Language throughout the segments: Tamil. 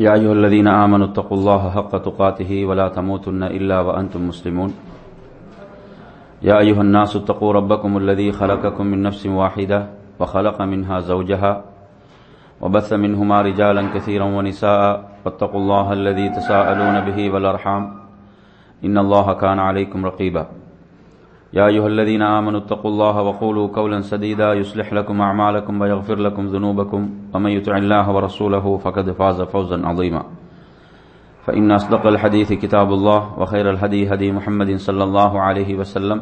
يا أيها الذين آمنوا اتقوا الله حق تقاته ولا تموتن إلا وأنتم مسلمون. يا أيها الناس اتقوا ربكم الذي خلقكم من نفس واحدة وخلق منها زوجها وبث منهما رجالا كثيرا ونساء واتقوا الله الذي تساءلون به والأرحام إن الله كان عليكم رقيبا. يا أيها الذين آمنوا اتقوا الله وقولوا قولا سديدا يصلح لكم أعمالكم ويغفر لكم ذنوبكم ومن يطع الله ورسوله فقد فاز فوزا عظيما فإن أصدق الحديث كتاب الله وخير الهدي هدي محمد صلى الله عليه وسلم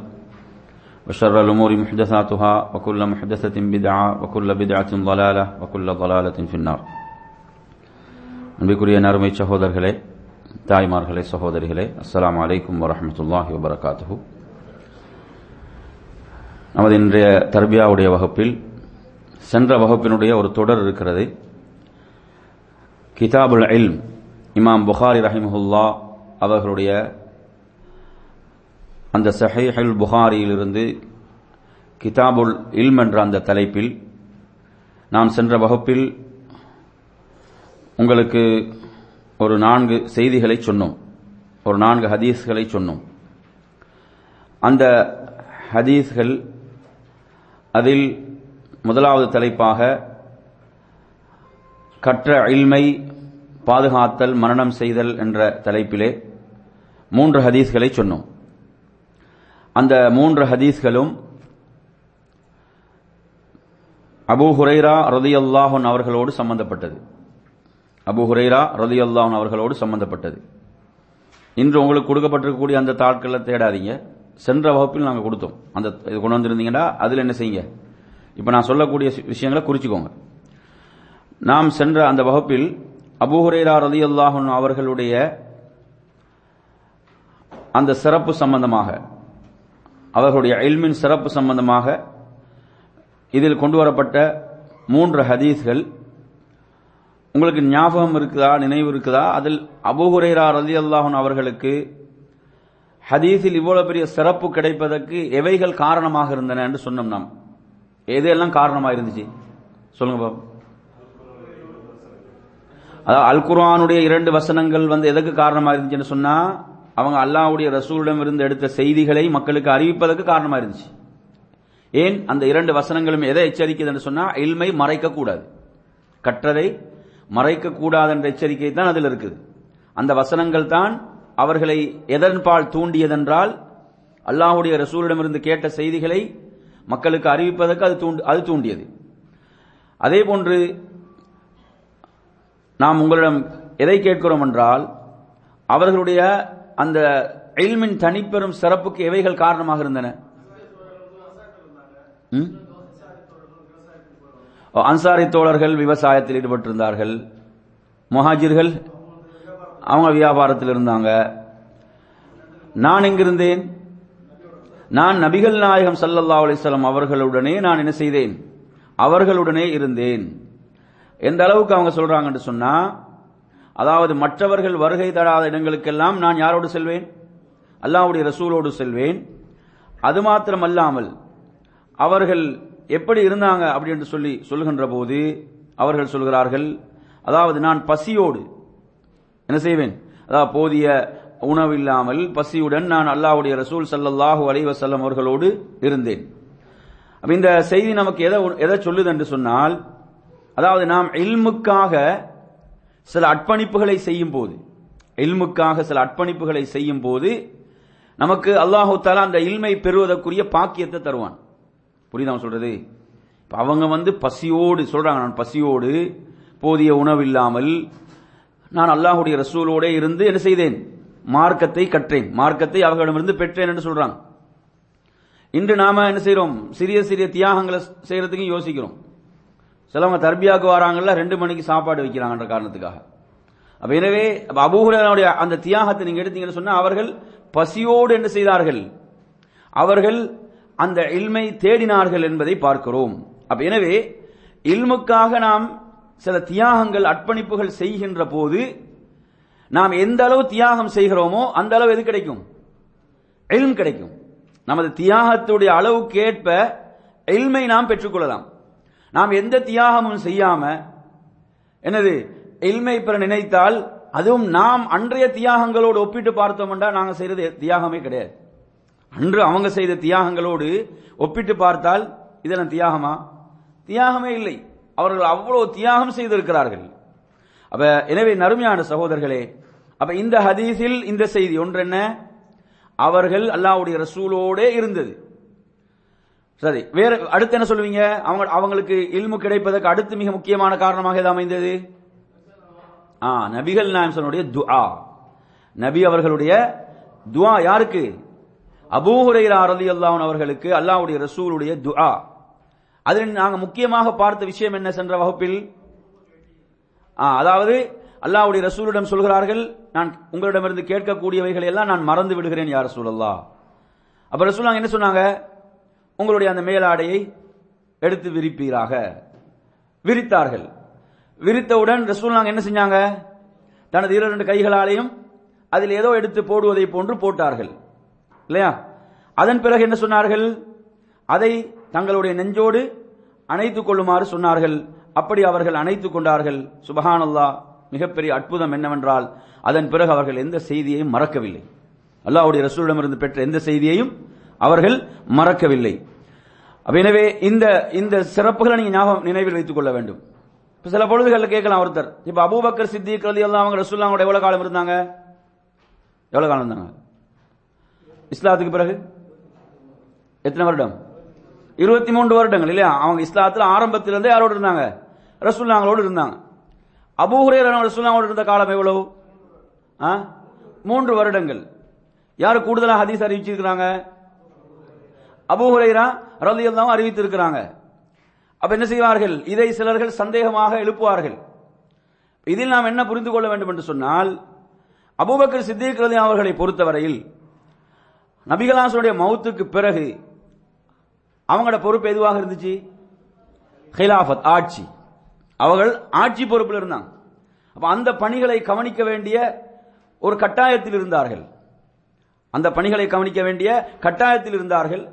وشر الأمور محدثاتها وكل محدثة بدعة وكل بدعة ضلالة وكل ضلالة في النار அன்பிற்குரிய நறுமை சகோதரர்களே தாய்மார்களே சகோதரிகளே அஸ்ஸலாமு அலைக்கும் வரஹ்மத்துல்லாஹி வபரகாத்துஹு நமது இன்றைய தர்பியாவுடைய வகுப்பில் சென்ற வகுப்பினுடைய ஒரு தொடர் இருக்கிறது. கிதாபுல் அல் இமாம் புகாரி ரஹிமஹுல்லா அவர்களுடைய அந்த சஹீஹுல் புகாரியிலிருந்து கிதாபுல் இல்ம் என்ற அந்த தலைப்பில் நாம் சென்ற வகுப்பில் உங்களுக்கு ஒரு நான்கு செய்திகளை சொன்னோம். ஒரு நான்கு ஹதீஸ்களை சொன்னோம். அந்த ஹதீஸ்கள் அதில் முதலாவது தலைப்பாக கற்ற இல்மை பாதுகாத்தல் மரணம் செய்தல் என்ற தலைப்பிலே மூன்று ஹதீஸ்களை சொன்னோம். அந்த மூன்று ஹதீஸ்களும் அபு ஹுரைரா ரதியல்லாஹன் அவர்களோடு சம்பந்தப்பட்டது. அபு ஹுரைரா ரதியல்லாஹன் அவர்களோடு சம்பந்தப்பட்டது. இன்று உங்களுக்கு கொடுக்கப்பட்டிருக்கக்கூடிய அந்த தாட்களை தேடாதீங்க. சென்ற வகுப்பில் நாங்கள் கொடுத்தோம். அந்த இது கொண்டு வந்திருந்தீங்கன்னா அதில் என்ன செய்யுங்க? இப்போ நான் சொல்லக்கூடிய விஷயங்களை குறிச்சிக்கோங்க. நாம் சென்ற அந்த வகுப்பில் அபூஹுரேரா ரதி அல்லாஹன் அவர்களுடைய அந்த சிறப்பு சம்பந்தமாக அவர்களுடைய எல்மின் சிறப்பு சம்பந்தமாக இதில் கொண்டு வரப்பட்ட மூன்று ஹதீஸ்கள் உங்களுக்கு ஞாபகம் இருக்குதா நினைவு இருக்குதா? அதில் அபூஹுரேரா ரதி அல்லாஹன் அவர்களுக்கு ஹதீஸில் இவ்வளவு பெரிய சிறப்பு கிடைப்பதற்கு எவைகள் காரணமாக இருந்தன என்று சொன்னோம் நாம். எதையெல்லாம் காரணமாக இருந்துச்சு? சொல்லுங்க பாபு. அதாவது அல் குர்ஆனுடைய இரண்டு வசனங்கள் வந்து எதற்கு காரணமாக இருந்துச்சுன்னு சொன்னா அவங்க அல்லாவுடைய ரசூலிடம் இருந்து எடுத்த செய்திகளை மக்களுக்கு அறிவிப்பதற்கு காரணமாக இருந்துச்சு. ஏன்? அந்த இரண்டு வசனங்களும் எதை எச்சரிக்கிறது என்று சொன்னா இல்மை மறைக்க கூடாது. கற்றதை மறைக்க கூடாது என்ற எச்சரிக்கை தான் அதில் இருக்குது. அந்த வசனங்கள் தான் அவர்களை எதன்பால் தூண்டியதென்றால் அல்லாஹுடைய ரசூலிடமிருந்து கேட்ட செய்திகளை மக்களுக்கு அறிவிப்பதற்கு அது தூண்டு அது தூண்டியது. அதே போன்று நாம் உங்களிடம் எதை கேட்கிறோம் என்றால் அவர்களுடைய அந்த எல்மின் தனிப்பெரும் சிறப்புக்கு எவைகள் காரணமாக இருந்தன? அன்சாரி தோழர்கள் விவசாயத்தில் ஈடுபட்டிருந்தார்கள். முஹாஜிர்கள் அவங்க வியாபாரத்தில் இருந்தாங்க. நான் எங்கிருந்தேன்? நான் நபிகள் நாயகம் சல்லல்லா அலிஸ்லாம் அவர்களுடனே நான் என்ன செய்தேன்? அவர்களுடனே இருந்தேன். எந்த அளவுக்கு அவங்க சொல்றாங்கன்னு சொன்னா அதாவது மற்றவர்கள் வருகை தராத இடங்களுக்கெல்லாம் நான் யாரோடு செல்வேன்? அல்லாவுடைய ரசூலோடு செல்வேன். அது மாத்திரம் அல்லாமல் அவர்கள் எப்படி இருந்தாங்க அப்படின்னு சொல்லி சொல்லுகின்ற போது அவர்கள் சொல்கிறார்கள் அதாவது நான் பசியோடு என்ன செய்வேன்? அதாவது போதிய உணவு இல்லாமல் பசியுடன் நான் அல்லாஹுடைய ரசூல் சல்லல்லாஹு அலைவசல்லம் அவர்களோடு இருந்தேன். இந்த செய்தி நமக்கு எதை எதை சொல்லுது என்று சொன்னால் அதாவது நாம் இல்முக்காக சில அர்ப்பணிப்புகளை செய்யும் போது இல்முக்காக சில அர்ப்பணிப்புகளை செய்யும் போது நமக்கு அல்லாஹு தாலா அந்த இல்மை பெறுவதற்குரிய பாக்கியத்தை தருவான். புரியுதா சொல்றது? அவங்க வந்து பசியோடு சொல்றாங்க நான் பசியோடு போதிய உணவு இல்லாமல் நான் அல்லாஹுடைய ரசூலோட இருந்து என்ன செய்தேன்? மார்க்கத்தை கற்றேன். மார்க்கத்தை அவர்களிடமிருந்து பெற்றேன் என்று சொல்றாங்க. இன்று நாம என்ன செய்யறோம் சிறிய சிறிய தியாகங்களை செய்யறதுக்கும் யோசிக்கிறோம். சிலவங்க தர்பியாவுக்கு வராங்கல்ல ரெண்டு மணிக்கு சாப்பாடு வைக்கிறாங்கன்ற காரணத்துக்காக. அப்ப எனவே அப்ப அந்த தியாகத்தை நீங்க எடுத்தீங்கன்னு சொன்னா அவர்கள் பசியோடு என்ன செய்தார்கள்? அவர்கள் அந்த இல்மை தேடினார்கள் என்பதை பார்க்கிறோம். அப்ப எனவே இல்முக்காக நாம் சில தியாகங்கள் அர்ப்பணிப்புகள் செய்கின்ற போது நாம் எந்த அளவு தியாகம் செய்கிறோமோ அந்த அளவு எது கிடைக்கும்? எல்ம் கிடைக்கும். நமது தியாகத்துடைய அளவுக்கேற்ப எல்மை நாம் பெற்றுக்கொள்ளலாம். நாம் எந்த தியாகமும் செய்யாம என்னது எல்மை பெற நினைத்தால் அதுவும் நாம் அன்றைய தியாகங்களோடு ஒப்பிட்டு பார்த்தோமண்டால் நாங்கள் செய்யறது தியாகமே கிடையாது. அன்று அவங்க செய்த தியாகங்களோடு ஒப்பிட்டு பார்த்தால் இதெல்லாம் தியாகமா? தியாகமே இல்லை. அவர்கள் அவ்வளவு தியாகம் செய்திருக்கிறார்கள். அப்ப எனவே நறுமையான சகோதரர்களே அப்ப இந்த ஹதீஸில் இந்த செய்தி ஒன்று என்ன அவர்கள் அல்லாஹ்வுடைய ரசூலோடே இருந்தது. சரி வேற அடுத்து என்ன சொல்லுவீங்க? அவங்க அவங்களுக்கு இல்மு கிடைப்பதற்கு அடுத்து மிக முக்கியமான காரணமாக இது அமைந்தது? ஆ நபிகள் நாயம்சனுடைய துஆ. நபி அவர்களுடைய துஆ யாருக்கு? அபூஹுரைரா ரலி ரலியல்லாஹு அவர்களுக்கு அல்லாஹ்வுடைய ரசூலுடைய துஆ. அதில் நாங்கள் முக்கியமாக பார்த்த விஷயம் என்ன சென்ற வகுப்பில்? அதாவது அல்லாஹ்வுடைய ரசூலிடம் சொல்கிறார்கள் நான் உங்களிடமிருந்து கேட்கக்கூடியவைகளை எல்லாம் நான் மறந்து விடுகிறேன் யார் சூழல்லா அப்ப ரசூல் என்ன சொன்னாங்க? உங்களுடைய அந்த மேலாடையை எடுத்து விரிப்பீராக. விரித்தார்கள். விரித்தவுடன் ரசூல் என்ன செஞ்சாங்க? தனது இரண்டு கைகளாலையும் அதில் ஏதோ எடுத்து போடுவதை போன்று போட்டார்கள். இல்லையா? அதன் பிறகு என்ன சொன்னார்கள்? அதை தங்களுடைய நெஞ்சோடு அணைத்துக் கொள்ளுமாறு சொன்னார்கள். அப்படி அவர்கள் அணைத்துக் கொண்டார்கள். சுபஹானல்லா மிகப்பெரிய அற்புதம் என்னவென்றால் அதன் பிறகு அவர்கள் எந்த செய்தியையும் மறக்கவில்லை. அல்லாவுடைய ரசூலிடமிருந்து பெற்ற எந்த செய்தியையும் அவர்கள் மறக்கவில்லை. எனவே இந்த இந்த சிறப்புகளை நீங்க ஞாபகம் நினைவில் வைத்துக் கொள்ள வேண்டும். இப்ப சில பொழுதுகளில் கேட்கலாம் ஒருத்தர். இப்ப அபூபக்கர் சித்திக் ரலி எல்லாம் அவங்க ரசூல்லாவோட எவ்வளவு காலம் இருந்தாங்க? எவ்வளவு காலம் இருந்தாங்க? இஸ்லாத்துக்கு பிறகு? எத்தனை வருடம்? இருபத்தி மூன்று வருடங்கள் இல்லையா? அவங்க இஸ்லாத்தில் ஆரம்பத்திலிருந்தே யாரோடு இருந்தாங்க? ரசூல்லாங்களோடு இருந்தாங்க. அபூஹுரே ரசூல்லாங்களோடு இருந்த காலம் எவ்வளவு? ஆ? மூன்று வருடங்கள். யார் கூடுதலாக ஹதீஸ் அறிவிச்சிருக்கிறாங்க? அபூஹுரைரா ரலியல்லாஹு அறிவித்திருக்கிறாங்க. அப்ப என்ன செய்வார்கள்? இதை சிலர்கள் சந்தேகமாக எழுப்புவார்கள். இதில் நாம் என்ன புரிந்து கொள்ள வேண்டும் என்று சொன்னால் அபூபக்கர் சித்திக் ரலி அவர்களை பொறுத்தவரையில் நபிகலாசனுடைய மௌத்துக்கு பிறகு அவங்களோட பொறுப்பு எதுவாக இருந்துச்சு? ஹிலாஃபத் ஆட்சி. அவர்கள் ஆட்சி பொறுப்பில் இருந்தாங்க. அப்ப அந்த பணிகளை கவனிக்க வேண்டிய ஒரு கட்டாயத்தில் இருந்தார்கள். அந்த பணிகளை கவனிக்க வேண்டிய கட்டாயத்தில் இருந்தார்கள்.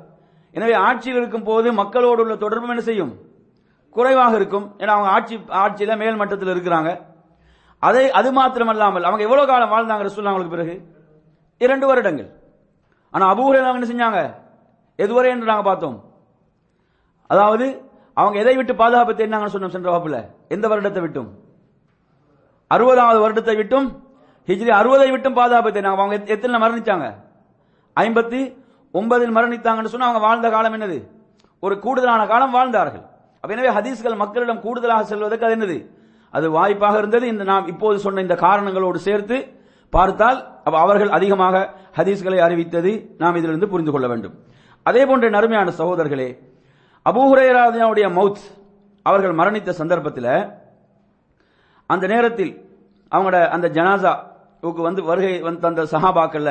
எனவே ஆட்சியில் இருக்கும் போது மக்களோடு உள்ள தொடர்பு என்ன செய்யும்? குறைவாக இருக்கும். ஏன்னா அவங்க ஆட்சி ஆட்சியில மேல் மட்டத்தில் இருக்கிறாங்க. அதை அது மாத்திரமல்லாமல் அவங்க எவ்வளவு காலம் வாழ்ந்தாங்க ரசூல் அவங்களுக்கு பிறகு? இரண்டு வருடங்கள். ஆனா அபூஹுரைரா என்ன செஞ்சாங்க? எதுவரை என்று நாங்க பார்த்தோம். அதாவது அவங்க எதை விட்டு பாதுகாப்பு தேடினாங்கன்னு சொன்னோம் சென்ற வகுப்புல? எந்த வருடத்தை விட்டும்? அறுபதாவது வருடத்தை விட்டும் ஹிஜ்ரி அறுபதை விட்டும் பாதுகாப்பு தேடினாங்க அவங்க எத்தனை மரணிச்சாங்க? ஐம்பத்தி ஒன்பதில் மரணித்தாங்கன்னு சொன்னா அவங்க வாழ்ந்த காலம் என்னது? ஒரு கூடுதலான காலம் வாழ்ந்தார்கள். எனவே ஹதீஸ்கள் மக்களிடம் கூடுதலாக செல்வதற்கு அது என்னது? அது வாய்ப்பாக இருந்தது. இந்த நாம் இப்போது சொன்ன இந்த காரணங்களோடு சேர்த்து பார்த்தால் அவர்கள் அதிகமாக ஹதீஸ்களை அறிவித்தது நாம் இதிலிருந்து புரிந்து கொள்ள வேண்டும். அதே போன்ற நறுமையான சகோதரர்களே அபூஹுரேராஜாவுடைய மவுத் அவர்கள் மரணித்த சந்தர்ப்பத்தில் அந்த நேரத்தில் அவங்களோட அந்த ஜனாசாவுக்கு வந்து வருகை வந்து தந்த சஹாபாக்கள்ல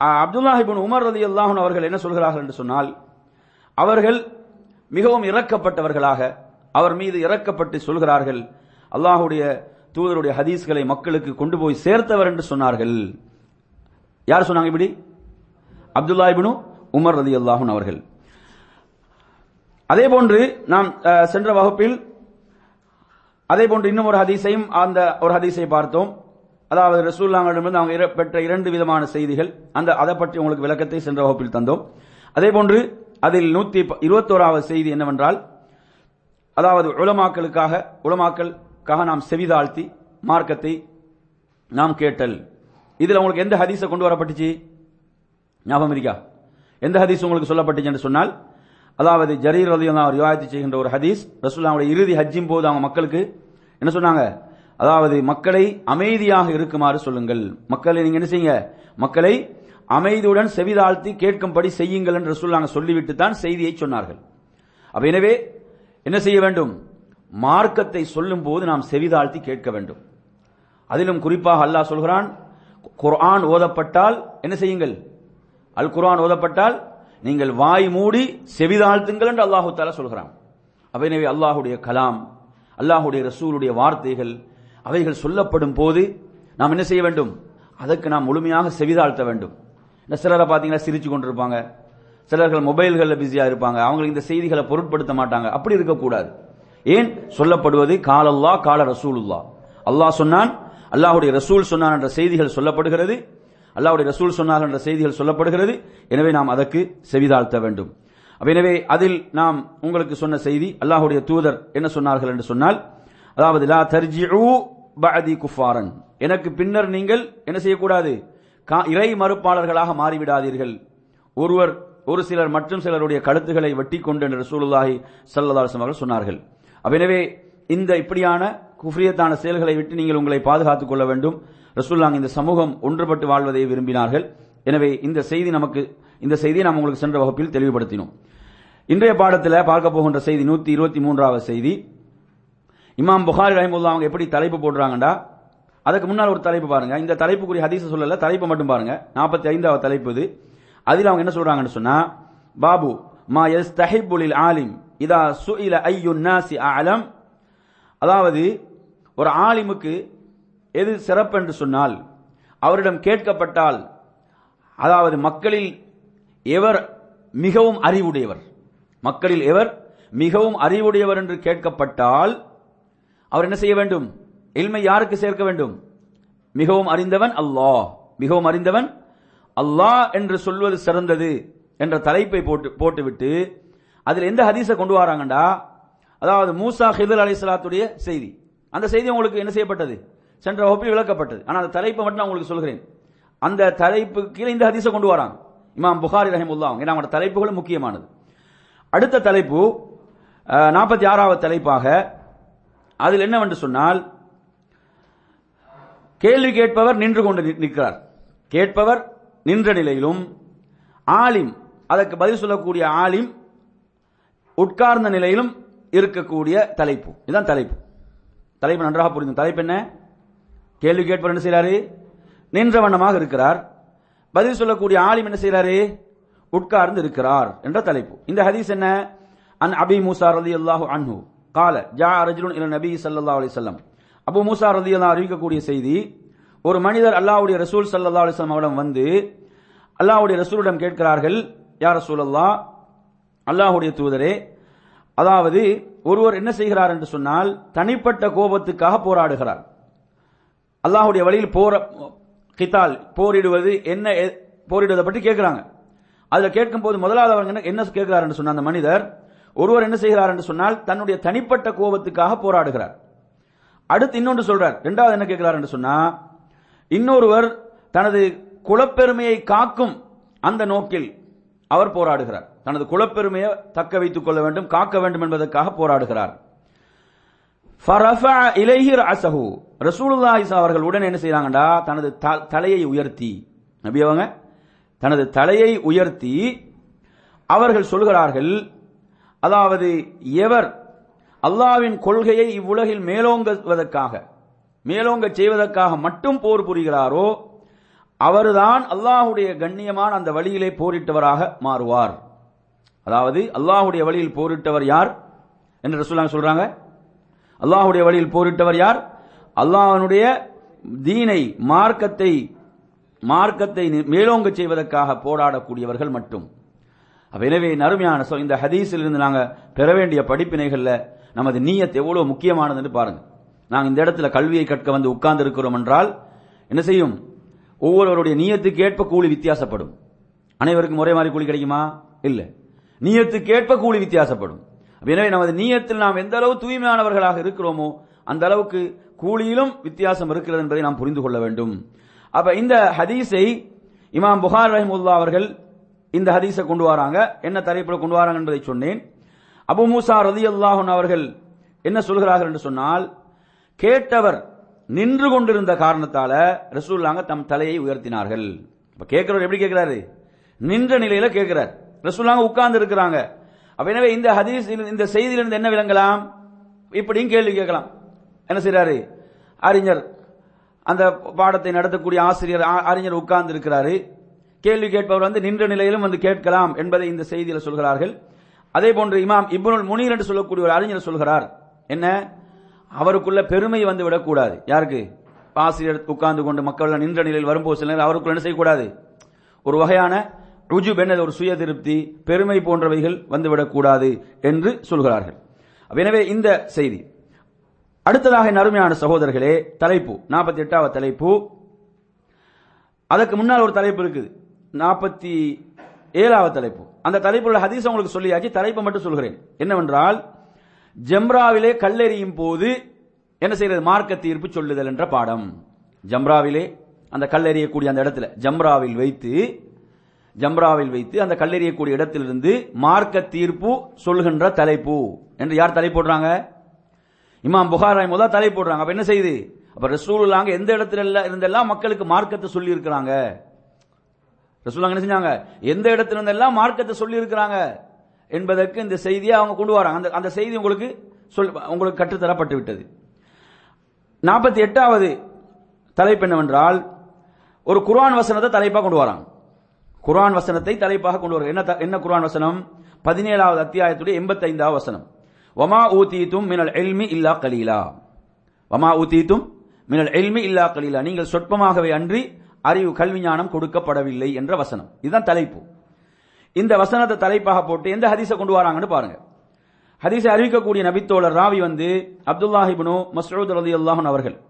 அப்துல்லாஹிபின் உமர் ரதி அவர்கள் என்ன சொல்கிறார்கள் என்று சொன்னால் அவர்கள் மிகவும் இறக்கப்பட்டவர்களாக அவர் மீது இறக்கப்பட்டு சொல்கிறார்கள் அல்லாஹுடைய தூதருடைய ஹதீஸ்களை மக்களுக்கு கொண்டு போய் சேர்த்தவர் என்று சொன்னார்கள். யார் சொன்னாங்க இப்படி? அப்துல்லா உமர் ரதி அவர்கள். அதே போன்று நாம் சென்ற வகுப்பில் அதே போன்று இன்னும் ஒரு ஹதீஸையும் அந்த ஒரு ஹதீஸை பார்த்தோம். அதாவது ரசூல்லாங்களிடமிருந்து அவங்க இர- பெற்ற இரண்டு விதமான செய்திகள். அந்த அதை பற்றி உங்களுக்கு விளக்கத்தை சென்ற வகுப்பில் தந்தோம். அதே போன்று அதில் நூத்தி இருபத்தோராவது செய்தி என்னவென்றால் அதாவது உலமாக்களுக்காக உலமாக்களுக்காக நாம் செவிதாழ்த்தி மார்க்கத்தை நாம் கேட்டல். இதில் உங்களுக்கு எந்த ஹதீஸை கொண்டு வரப்பட்டுச்சு? ஞாபகம் இருக்கா? எந்த ஹதீஸ் உங்களுக்கு சொல்லப்பட்டுச்சு என்று சொன்னால் அதாவது ஜரீர் ரலியல்லாஹு ரிவாயத்து செய்கின்ற ஒரு ஹதீஸ் ரசூல்லாவுடைய இறுதி ஹஜ்ஜின் போது அவங்க மக்களுக்கு என்ன சொன்னாங்க? அதாவது மக்களை அமைதியாக இருக்குமாறு சொல்லுங்கள். மக்களை நீங்க என்ன செய்யுங்க? மக்களை அமைதியுடன் செவிதாழ்த்தி கேட்கும்படி செய்யுங்கள் என்று ரசூல்லாங்க சொல்லிவிட்டு தான் செய்தியை சொன்னார்கள். அப்ப எனவே என்ன செய்ய வேண்டும்? மார்க்கத்தை சொல்லும் போது நாம் செவிதாழ்த்தி கேட்க வேண்டும். அதிலும் குறிப்பாக அல்லாஹ் சொல்கிறான் குர்ஆன் ஓதப்பட்டால் என்ன செய்யுங்கள்? அல் குர்ஆன் ஓதப்பட்டால் நீங்கள் வாய் மூடி செவிதாழ்த்துங்கள் என்று அல்லாஹு தாலா சொல்கிறான். அவை எனவே அல்லாஹுடைய கலாம் அல்லாஹுடைய ரசூலுடைய வார்த்தைகள் அவைகள் சொல்லப்படும் போது நாம் என்ன செய்ய வேண்டும்? அதற்கு நாம் முழுமையாக செவிதாழ்த்த வேண்டும். இந்த சிலரை பார்த்தீங்கன்னா சிரிச்சு கொண்டிருப்பாங்க. சிலர்கள் மொபைல்களில் பிஸியாக இருப்பாங்க. அவங்களுக்கு இந்த செய்திகளை பொருட்படுத்த மாட்டாங்க. அப்படி இருக்கக்கூடாது. ஏன்? சொல்லப்படுவது காலல்லா கால ரசூலுல்லா. அல்லாஹ் சொன்னான் அல்லாஹுடைய ரசூல் சொன்னான் என்ற செய்திகள் சொல்லப்படுகிறது. அல்லாவுடைய ரசூல் சொன்னார்கள் என்ற செய்திகள் சொல்லப்படுகிறது. எனவே நாம் அதற்கு செவிதாழ்த்த வேண்டும். எனவே அதில் நாம் உங்களுக்கு சொன்ன செய்தி அல்லாஹுடைய தூதர் என்ன சொன்னார்கள் என்று சொன்னால் அதாவது லா தர்ஜிஉ பஅதி குஃபாரன். எனக்கு பின்னர் நீங்கள் என்ன செய்யக்கூடாது? கா- இறை மறுப்பாளர்களாக மாறிவிடாதீர்கள். ஒருவர் ஒரு சிலர் மற்றும் சிலருடைய கழுத்துகளை வெட்டி கொண்டு என்று ரசூலுல்லாஹி சல்லதாசம் அவர்கள் சொன்னார்கள். எனவே இந்த இப்படியான குஃப்ரியத்தான செயல்களை விட்டு நீங்கள் உங்களை பாதுகாத்துக் கொள்ள வேண்டும். ரசூலுல்லாஹ் இந்த சமூகம் ஒன்றுபட்டு வாழ்வதை விரும்பினார்கள். எனவே இந்த செய்தி நமக்கு இந்த செய்தியை நாம் உங்களுக்கு சென்ற வகுப்பில் தெளிவுபடுத்தினோம். இன்றைய பாடத்தில் பார்க்க போகின்ற செய்தி நூத்தி இருபத்தி மூன்றாவது செய்தி. இமாம் புகாரி ரஹிமுல்லா அவங்க எப்படி தலைப்பு போடுறாங்கடா அதுக்கு முன்னால் ஒரு தலைப்பு பாருங்க. இந்த தலைப்புக்குரிய ஹதீச சொல்லல தலைப்பு மட்டும் பாருங்க. நாற்பத்தி ஐந்தாவது தலைப்பு இது. அதில் அவங்க என்ன சொல்றாங்கன்னு சொன்னா பாபு மா எஸ் தஹிபுலில் ஆலிம் இதா சுயில ஐயு நாசி ஆலம் அதாவது ஒரு ஆலிமுக்கு எது சிறப்பு என்று சொன்னால் அவரிடம் கேட்கப்பட்டால் அதாவது மக்களில் எவர் மிகவும் அறிவுடையவர் மக்களில் எவர் மிகவும் அறிவுடையவர் என்று கேட்கப்பட்டால் அவர் என்ன செய்ய வேண்டும்? எளிமை யாருக்கு சேர்க்க வேண்டும்? மிகவும் அறிந்தவன் அல்லாஹ் மிகவும் அறிந்தவன் அல்லாஹ் என்று சொல்வது சிறந்தது என்ற தலைப்பை போட்டு போட்டுவிட்டு அதில் எந்த ஹதீஸை கொண்டு வராங்கண்டா? அதாவது மூசா ஹிதர் அலைஹிஸ்ஸலாத்துடைய செய்தி. அந்த செய்தி உங்களுக்கு என்ன செய்யப்பட்டது? சென்ற வகுப்பில் விளக்கப்பட்டது. ஆனால் அந்த தலைப்பை மட்டும் நான் உங்களுக்கு சொல்கிறேன். அந்த தலைப்பு கீழே இந்த ஹதீஸை கொண்டு வராங்க இமாம் புகாரி ரஹிமுல்லா ஏன்னா அவங்களோட தலைப்புகளும் முக்கியமானது. அடுத்த தலைப்பு நாற்பத்தி ஆறாவது தலைப்பாக அதில் என்னவென்று சொன்னால் கேள்வி கேட்பவர் நின்று கொண்டு நிற்கிறார். கேட்பவர் நின்ற நிலையிலும் ஆலிம் அதற்கு பதில் சொல்லக்கூடிய ஆலிம் உட்கார்ந்த நிலையிலும் இருக்கக்கூடிய தலைப்பு. இதுதான் தலைப்பு. தலைப்பு நன்றாக புரிந்து. தலைப்பு என்ன? கேள்வி கேட்பவர் என்ன செய்யறாரு நின்ற வண்ணமாக இருக்கிறார். பதில் சொல்லக்கூடிய ஆலிம் என்ன செய்யறாரு உட்கார்ந்து இருக்கிறார் என்ற தலைப்பு. இந்த ஹதீஸ் என்ன? அன் அபி மூசா ரலியல்லாஹு அன்ஹு. கால ஜா அரஜுன் இல நபி சல்லா அலி சொல்லம் அபு மூசா ரலியல்லாஹு அறிவிக்கக்கூடிய செய்தி ஒரு மனிதர் அல்லாவுடைய ரசூல் சல்லா அலைஹி வஸல்லம் அவரிடம் வந்து அல்லாவுடைய ரசூலிடம் கேட்கிறார்கள் யார் ரசூல் அல்லா அல்லாஹுடைய தூதரே அதாவது ஒருவர் என்ன செய்கிறார் என்று சொன்னால் தனிப்பட்ட கோபத்துக்காக போராடுகிறார். அல்லாஹுடைய வழியில் போற கித்தால் போரிடுவது என்ன எ- போரிடுவதை பற்றி கேட்கிறாங்க. அதுல கேட்கும் போது முதலாவது அவங்க என்ன- என்ன கேட்கிறார் என்று சொன்ன அந்த மனிதர் ஒருவர் என்ன செய்கிறார் என்று சொன்னால் தன்னுடைய தனிப்பட்ட கோபத்துக்காக போராடுகிறார். அடுத்து இன்னொன்று சொல்றார். இரண்டாவது என்ன கேட்கிறார் என்று சொன்னா இன்னொருவர் தனது குலப்பெருமையை காக்கும் அந்த நோக்கில் அவர் போராடுகிறார். தனது குலப்பெருமையை தக்க வைத்துக் கொள்ள வேண்டும் காக்க வேண்டும் என்பதற்காக போராடுகிறார். ஃபரஃபஅ இலைஹி அவர்கள் உடனே என்ன செய்யறாங்கடா தனது த- தலையை உயர்த்தி. நபி அவங்க? தனது தலையை உயர்த்தி அவர்கள் சொல்கிறார்கள் அதாவது எவர் அல்லாஹ்வின் கொள்கையை இவ்வுலகில் மேலோங்குவதற்காக மேலோங்க செய்வதற்காக மட்டும் போர் புரிகிறாரோ அவர்தான் அல்லாஹுடைய கண்ணியமான அந்த வழியிலே போரிட்டவராக மாறுவார். அதாவது அல்லாஹுடைய வழியில் போரிட்டவர் யார்? என்று ரசூலுல்லாஹ் சொல்றாங்க. அல்லாஹுடைய வழியில் போரிட்டவர் யார்? அல்லாஹனுடைய தீனை மார்க்கத்தை மார்க்கத்தை மேலோங்க செய்வதற்காக போராடக்கூடியவர்கள் மட்டும். எனவே நறுமையான சொல் இந்த ஹதீஸில் இருந்து பெற வேண்டிய படிப்பினைகள்ல நமது நீயத் எவ்வளவு முக்கியமானதுன்னு பாருங்க. நாங்கள் இந்த இடத்துல கல்வியை கற்க வந்து உட்கார்ந்து இருக்கிறோம் என்றால் என்ன செய்யும்? ஒவ்வொருவருடைய நீயத்துக்கு ஏற்ப கூலி வித்தியாசப்படும். அனைவருக்கும் ஒரே மாதிரி கூலி கிடைக்குமா? இல்ல. நீயத்துக்கு ஏற்ப கூலி வித்தியாசப்படும். எனவே நமது நீயத்தில் நாம் எந்த அளவு தூய்மையானவர்களாக இருக்கிறோமோ அந்த அளவுக்கு கூலியிலும் வித்தியாசம் இருக்கிறது என்பதை நாம் புரிந்து கொள்ள வேண்டும். அப்ப இந்த ஹதீஸை இமாம் புகார் ரஹிமுல்லா அவர்கள் இந்த ஹதீஸை கொண்டு வராங்க. என்ன தலைப்பில் கொண்டு வராங்க என்பதை சொன்னேன். அபு மூசா ரதி அல்லாஹன் அவர்கள் என்ன சொல்கிறார்கள் என்று சொன்னால் கேட்டவர் நின்று கொண்டிருந்த காரணத்தால ரசூல்லாங்க தம் தலையை உயர்த்தினார்கள். இப்ப கேட்கிறவர் எப்படி கேட்கிறாரு? நின்ற நிலையில கேட்கிறார். ரசூல்லாங்க உட்கார்ந்து இருக்கிறாங்க. அப்ப எனவே இந்த ஹதீஸ் இந்த செய்தியிலிருந்து என்ன விளங்கலாம்? இப்படியும் கேள்வி கேட்கலாம். என்ன செய்யறாரு அறிஞர் அந்த பாடத்தை நடத்தக்கூடிய ஆசிரியர் அறிஞர் உட்கார்ந்து இருக்கிறாரு கேள்வி கேட்பவர் வந்து நின்ற நிலையிலும் வந்து கேட்கலாம் என்பதை இந்த செய்தியில சொல்கிறார்கள். அதே போன்று இமாம் இப்னுல் முனீர் என்று சொல்லக்கூடிய ஒரு அறிஞர் சொல்கிறார். என்ன? அவருக்குள்ள பெருமை வந்து விடக்கூடாது. யாருக்கு? ஆசிரியர் உட்கார்ந்து கொண்டு மக்கள் நின்ற நிலையில் வரும்போது சில நேரம் அவருக்குள்ள என்ன செய்யக்கூடாது? ஒரு வகையான ருஜுப் என்னது ஒரு சுய திருப்தி பெருமை போன்றவைகள் வந்துவிடக்கூடாது என்று சொல்கிறார்கள். எனவே இந்த செய்தி. அடுத்ததாக என் அருமையான சகோதரர்களே தலைப்பு நாற்பத்தி எட்டாவது தலைப்பு. அதற்கு முன்னால் ஒரு தலைப்பு இருக்குது. நாற்பத்தி ஏழாவது தலைப்பு. அந்த தலைப்புள்ள ஹதீஸ் உங்களுக்கு சொல்லியாச்சு தலைப்பை மட்டும் சொல்கிறேன். என்னவென்றால் ஜம்ராவிலே கல்லெறியும் போது என்ன செய்யறது மார்க்க தீர்ப்பு சொல்லுதல் என்ற பாடம். ஜம்ராவிலே அந்த கல்லெறியக்கூடிய அந்த இடத்துல ஜம்ராவில் வைத்து ஜம்ராவில் வைத்து அந்த கல்லெறியக்கூடிய இடத்திலிருந்து மார்க்க தீர்ப்பு சொல்கின்ற தலைப்பு. என்று யார் தலை போடுறாங்க? இமாம் புகார் ரஹிமுல்லா தலை போடுறாங்க. அப்ப என்ன செய்யுது? அப்ப ரசூலுல்லாங்க எந்த இடத்துல இருந்தெல்லாம் மக்களுக்கு மார்க்கத்தை சொல்லி இருக்கிறாங்க என்ன செஞ்சாங்க? எந்த இடத்துல இருந்தெல்லாம் மார்க்கத்தை சொல்லி இருக்கிறாங்க என்பதற்கு இந்த செய்தியை அவங்க கொண்டு வராங்க. அந்த அந்த செய்தி உங்களுக்கு சொல் உங்களுக்கு கற்றுத்தரப்பட்டு விட்டது. நாற்பத்தி எட்டாவது தலைப்பு என்னவென்றால் ஒரு குர்ஆன் வசனத்தை தலைப்பாக கொண்டு வராங்க. குர்ஆன் வசனத்தை தலைப்பாக கொண்டு வர என்ன த- என்ன குர்ஆன் வசனம்? பதினேழாவது அத்தியாயத்துடைய எண்பத்தைந்தாவது வசனம். வமா ஊதீத்தும் மினல் எல்மி இல்லா கலீலா. வமா ஊதீத்தும் மினல் எல்மி இல்லா கலீலா. நீங்கள் சொற்பமாகவே அன்றி அறிவு கல்வி ஞானம் கொடுக்கப்படவில்லை என்ற வசனம். இதுதான் தலைப்பு. இந்த வசனத்தை தலைப்பாக போட்டு எந்த ஹதீஸை கொண்டு வராங்கன்னு பாருங்க. ஹதீஸை அறிவிக்கக்கூடிய நபித்தோழர் ராவி வந்து அப்துல்லாஹிபனோ மசூத் அலி அல்லாஹன் அவர்கள்.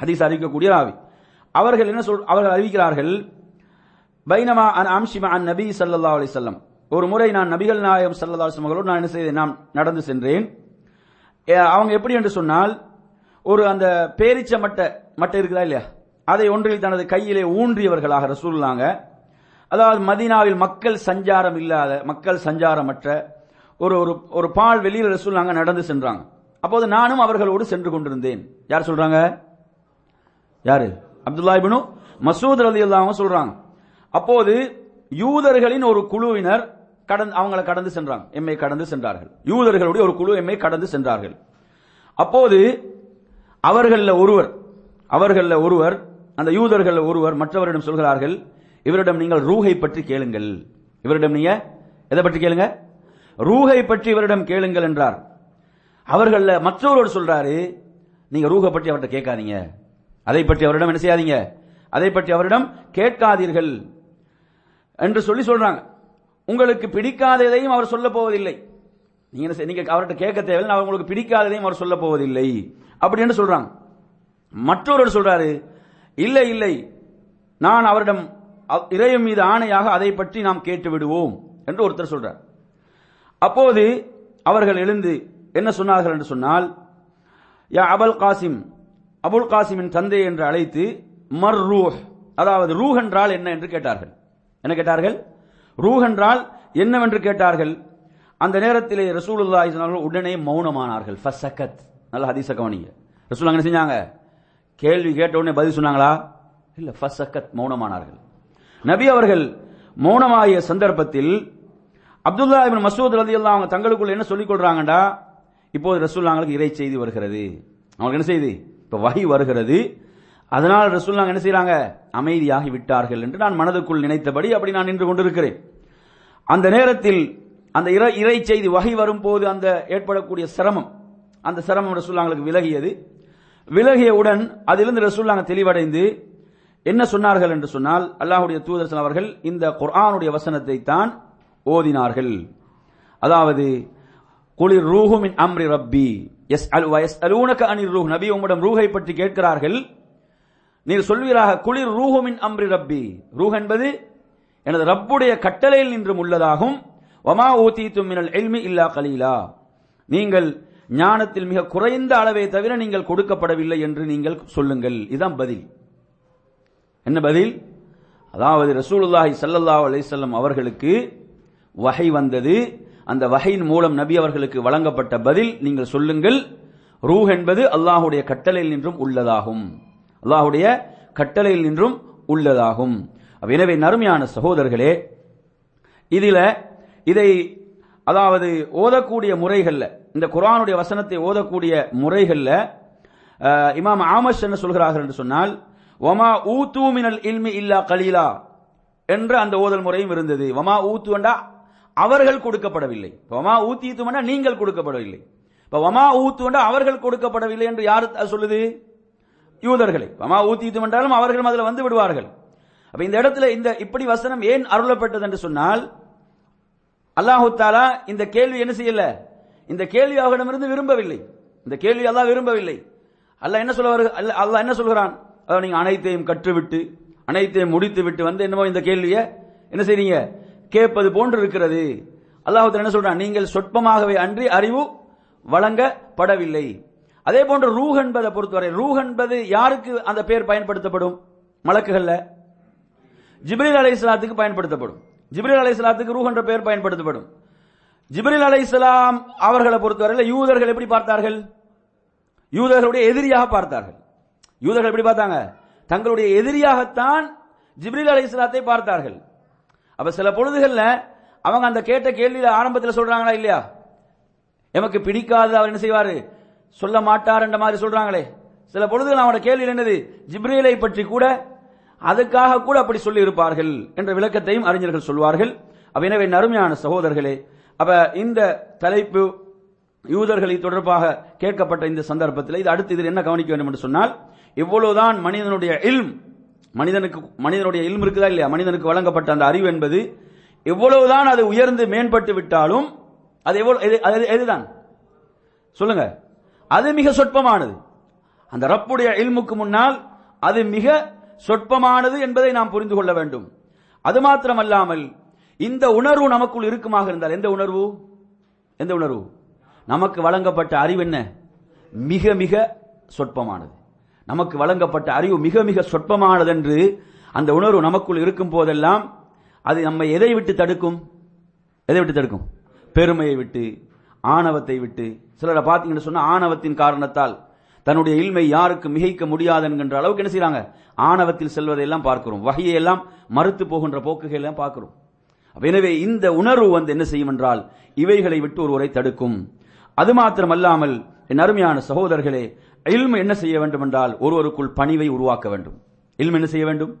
ஹதீஸ் அறிவிக்கக்கூடிய ராவி. அவர்கள் என்ன சொல் அவர்கள் அறிவிக்கிறார்கள் பைனமா அன் அம்ஷிமா அன் நபி சல்லா அலிசல்லம் ஒரு முறை நான் நபிகள் நாயகம் சல்லதாசம் அவர்களோடு நான் என்ன செய்தேன்? நான் நடந்து சென்றேன். அவங்க எப்படி என்று சொன்னால் ஒரு அந்த பேரிச்ச மட்டை மட்டை இருக்குதா இல்லையா? அதை ஒன்றில் தனது கையிலே ஊன்றியவர்களாக ரசூல்லாங்க அதாவது மதினாவில் மக்கள் சஞ்சாரம் இல்லாத மக்கள் சஞ்சாரமற்ற ஒரு ஒரு ஒரு பால் வெளியில் ரசூல்லாங்க நடந்து சென்றாங்க. அப்போது நானும் அவர்களோடு சென்று கொண்டிருந்தேன். யார் சொல்றாங்க? யாரு? அப்துல்லா இப்னு மசூத் ரலியல்லாஹு சொல்றாங்க. அப்போது யூதர்களின் ஒரு குழுவினர் கடந்து அவங்களை கடந்து சென்றாங்க. எம்மை கடந்து சென்றார்கள். யூதர்களுடைய ஒரு குழு எம்மை கடந்து சென்றார்கள். அப்போது அவர்களில் ஒருவர் அவர்களில் ஒருவர் அந்த யூதர்களில் ஒருவர் மற்றவரிடம் சொல்கிறார்கள் இவரிடம் நீங்கள் ரூஹை பற்றி கேளுங்கள். இவரிடம் நீங்க எதை பற்றி கேளுங்க? ரூஹை பற்றி இவரிடம் கேளுங்கள் என்றார். அவர்களில் மற்றவரோடு சொல்றாரு நீங்க ரூகை பற்றி அவர்கிட்ட கேட்காதீங்க. அதை பற்றி அவரிடம் என்ன செய்யாதீங்க. அதை பற்றி அவரிடம் கேட்காதீர்கள். என்று சொல்லி சொல்றாங்க. உங்களுக்கு பிடிக்காததையும் அவர் சொல்ல போவதில்லை. நீங்க நீங்க அவர்கிட்ட கேட்க தேவையில்லை அவர் உங்களுக்கு பிடிக்காததையும் அவர் சொல்ல போவதில்லை. அப்படின்னு சொல்றாங்க. மற்றொருவர் சொல்றாரு இல்லை இல்லை நான் அவரிடம் அவ்- இறைவன் மீது ஆணையாக அதை பற்றி நாம் கேட்டு விடுவோம் என்று ஒருத்தர் சொல்றார். அப்போது அவர்கள் எழுந்து என்ன சொன்னார்கள் என்று சொன்னால் யா அபுல் காசிம் அபுல் காசிமின் தந்தை என்று அழைத்து மர் ரூஹ் அதாவது ரூஹ் என்றால் என்ன என்று கேட்டார்கள். என்ன கேட்டார்கள்? ரூஹ் என்றால் என்னவென்று கேட்டார்கள்? அந்த நேரத்திலே ரசூலுல்லாஹி ஸல்லல்லாஹு உடனே மௌனமானார்கள். ஃபசகத் நல்ல ஹதீஸ கவனிங்க. ரசூல் என்ன செஞ்சாங்க? கேள்வி கேட்ட உடனே பதில் சொன்னாங்களா? இல்ல ஃபசகத் மௌனமானார்கள். நபி அவர்கள் மௌனமாகிய சந்தர்ப்பத்தில் அப்துல்லா இபின் மசூத் ரலியல்லாஹு அவங்க தங்களுக்குள்ள என்ன சொல்லிக் கொள்றாங்கடா? இப்போது ரசூல்லாங்களுக்கு இறை செய்தி வருகிறது. அவங்களுக்கு என்ன செய்தி? இப்ப வகை வருகிறது. அதனால் ரசூல்லாங்க என்ன செய்யறாங்க அமைதியாகி விட்டார்கள் என்று நான் மனதுக்குள் நினைத்தபடி அப்படி நான் நின்று கொண்டிருக்கிறேன். அந்த நேரத்தில் அந்த இறை இறை செய்தி வகை வரும்போது அந்த ஏற்படக்கூடிய சிரமம் அந்த சிரமம் ரசூல்லாங்களுக்கு விலகியது. விலகியவுடன் அதிலிருந்து ரசூல்லாங்க தெளிவடைந்து என்ன சொன்னார்கள் என்று சொன்னால் அல்லாஹுடைய தூதர்சன் அவர்கள் இந்த குர்ஆனுடைய வசனத்தை தான் ஓதினார்கள். அதாவது குளிர் ரூஹுமின் அம்ரி ரப்பி எஸ் அல் எஸ் அலூனக அனிர் ரூஹ். நபி உங்களிடம் ரூஹை பற்றி கேட்கிறார்கள். நீர் சொல்வீராக குளிர் ரூஹுமின் அம்ரி ரப்பி. ரூஹ் என்பது எனது ரப்புடைய கட்டளையில் நின்றும் உள்ளதாகும். வமா ஊத்தீத்தும் மினல் எல்மி இல்லா கலீலா. நீங்கள் ஞானத்தில் மிக குறைந்த அளவை தவிர நீங்கள் கொடுக்கப்படவில்லை என்று நீங்கள் சொல்லுங்கள். இதுதான் பதில். என்ன பதில்? அதாவது ரசூலுல்லாஹி சல்லல்லாஹ் அலிசல்லம் அவர்களுக்கு வகை வந்தது. அந்த வகையின் மூலம் நபி அவர்களுக்கு வழங்கப்பட்ட பதில் நீங்கள் சொல்லுங்கள். ரூஹ் என்பது அல்லாஹ்வுடைய கட்டளையில் நின்றும் உள்ளதாகும். அல்லாஹ்வுடைய கட்டளையில் நின்றும் உள்ளதாகும். எனவே நறுமையான சகோதரர்களே இதில் இதை அதாவது ஓதக்கூடிய முறைகள்ல இந்த குரானுடைய வசனத்தை ஓதக்கூடிய முறைகள்ல இமாம் ஆமஷ் என்ன சொல்கிறார்கள் என்று சொன்னால் ஒமா ஊத்து மினல் இல்மி இல்லா கலீலா என்ற அந்த ஓதல் முறையும் இருந்தது. வமா ஊத்து என்றா அவர்கள் கொடுக்கப்படவில்லை. ஒமா ஊத்தீத்து என்றா நீங்கள் கொடுக்கப்படவில்லை. இப்ப வமா ஊத்து என்றா அவர்கள் கொடுக்கப்படவில்லை என்று யார் சொல்லுது? யூதர்களை. வமா ஊத்தீத்து என்றாலும் அவர்களும் அதில் வந்து விடுவார்கள். அப்ப இந்த இடத்துல இந்த இப்படி வசனம் ஏன் அருளப்பட்டது என்று சொன்னால் அல்லாஹு தாலா இந்த கேள்வி என்ன செய்யல? இந்த கேள்வி அவரிடமிருந்து விரும்பவில்லை. இந்த கேள்வி அல்லாஹ் விரும்பவில்லை. அல்லாஹ் என்ன சொல்ல அல்ல- அல்லாஹ் என்ன சொல்கிறான்? அதாவது நீங்க அனைத்தையும் கற்றுவிட்டு அனைத்தையும் முடித்து விட்டு வந்து என்னமோ இந்த கேள்வியை என்ன செய்றீங்க? கேட்பது போன்று இருக்கிறது. அல்லாஹு என்ன சொல்றான்? நீங்கள் சொற்பமாகவே அன்றி அறிவு வழங்கப்படவில்லை. அதே போன்று ரூஹ் என்பதை பொறுத்தவரை ரூஹ் என்பது யாருக்கு அந்த பெயர் பயன்படுத்தப்படும்? மலக்குகள்ல. ஜிப்ரீல் அலைஹிஸ்ஸலாத்துக்கு பயன்படுத்தப்படும். ஜிப்ரில் அலைஹிஸ்ஸலாத்துக்கு ரூஹ் என்ற பெயர் பயன்படுத்தப்படும். ஜிப்ரீல் அலைஹிஸ்ஸலாம் அவர்களை பொறுத்தவரையில் யூதர்கள் எப்படி பார்த்தார்கள்? யூதர்களுடைய எதிரியாக பார்த்தார்கள். யூதர்கள் எப்படி பார்த்தாங்க? தங்களுடைய எதிரியாகத்தான் ஜிப்ரீல் இஸ்லாத்தை பார்த்தார்கள். அப்ப சில பொழுதுகள்ல அவங்க அந்த கேட்ட கேள்வியில ஆரம்பத்தில் சொல்றாங்களா இல்லையா? எமக்கு பிடிக்காது அவர் என்ன செய்வாரு? சொல்ல மாட்டார் என்ற மாதிரி சொல்றாங்களே. சில பொழுதுகள் அவனோட கேள்வி என்னது? ஜிப்ரீலை பற்றி கூட அதுக்காக கூட அப்படி சொல்லி இருப்பார்கள் என்ற விளக்கத்தையும் அறிஞர்கள் சொல்வார்கள். அப்ப எனவே நறுமையான சகோதரர்களே அப்ப இந்த தலைப்பு யூதர்களை தொடர்பாக கேட்கப்பட்ட இந்த சந்தர்ப்பத்தில் இது அடுத்து இதில் என்ன கவனிக்க வேண்டும் என்று சொன்னால் இவ்வளவுதான் மனிதனுடைய இல்ம் மனிதனுக்கு மனிதனுடைய இல்ம் இருக்குதா இல்லையா? மனிதனுக்கு வழங்கப்பட்ட அந்த அறிவு என்பது எவ்வளவுதான் அது உயர்ந்து மேம்பட்டு விட்டாலும் அது எவ்வளவு எது- அது எதுதான்? சொல்லுங்க. அது மிக சொற்பமானது. அந்த ரப்புடைய இல்முக்கு முன்னால் அது மிக சொற்பமானது என்பதை நாம் புரிந்து கொள்ள வேண்டும். அது மாத்திரமல்லாமல் இந்த உணர்வு நமக்குள் இருக்குமாக இருந்தால் எந்த உணர்வு? எந்த உணர்வு? நமக்கு வழங்கப்பட்ட அறிவு என்ன? மிக மிக சொற்பமானது. நமக்கு வழங்கப்பட்ட அறிவு மிக மிக சொற்பமானது என்று அந்த உணர்வு நமக்குள் இருக்கும் போதெல்லாம் அது நம்மை எதை விட்டு தடுக்கும்? எதை விட்டு தடுக்கும்? பெருமையை விட்டு ஆணவத்தை விட்டு. சிலரை பார்த்தீங்கன்னு சொன்னா ஆணவத்தின் காரணத்தால். தன்னுடைய இல்மை யாருக்கு மிகைக்க முடியாது என்கின்ற அளவுக்கு என்ன செய்யறாங்க ஆணவத்தில் செல்வதையெல்லாம் பார்க்கிறோம். வகையை எல்லாம் மறுத்து போகின்ற போக்குகளை எல்லாம் பார்க்கிறோம் எனவே இந்த உணர்வு வந்து என்ன செய்யும் என்றால் இவைகளை விட்டு ஒருவரை தடுக்கும். அது மாத்திரமல்லாமல் என் அருமையான சகோதரர்களே இல்மு என்ன செய்ய வேண்டும் என்றால் ஒருவருக்குள் பணிவை உருவாக்க வேண்டும். இல்மு என்ன செய்ய வேண்டும்?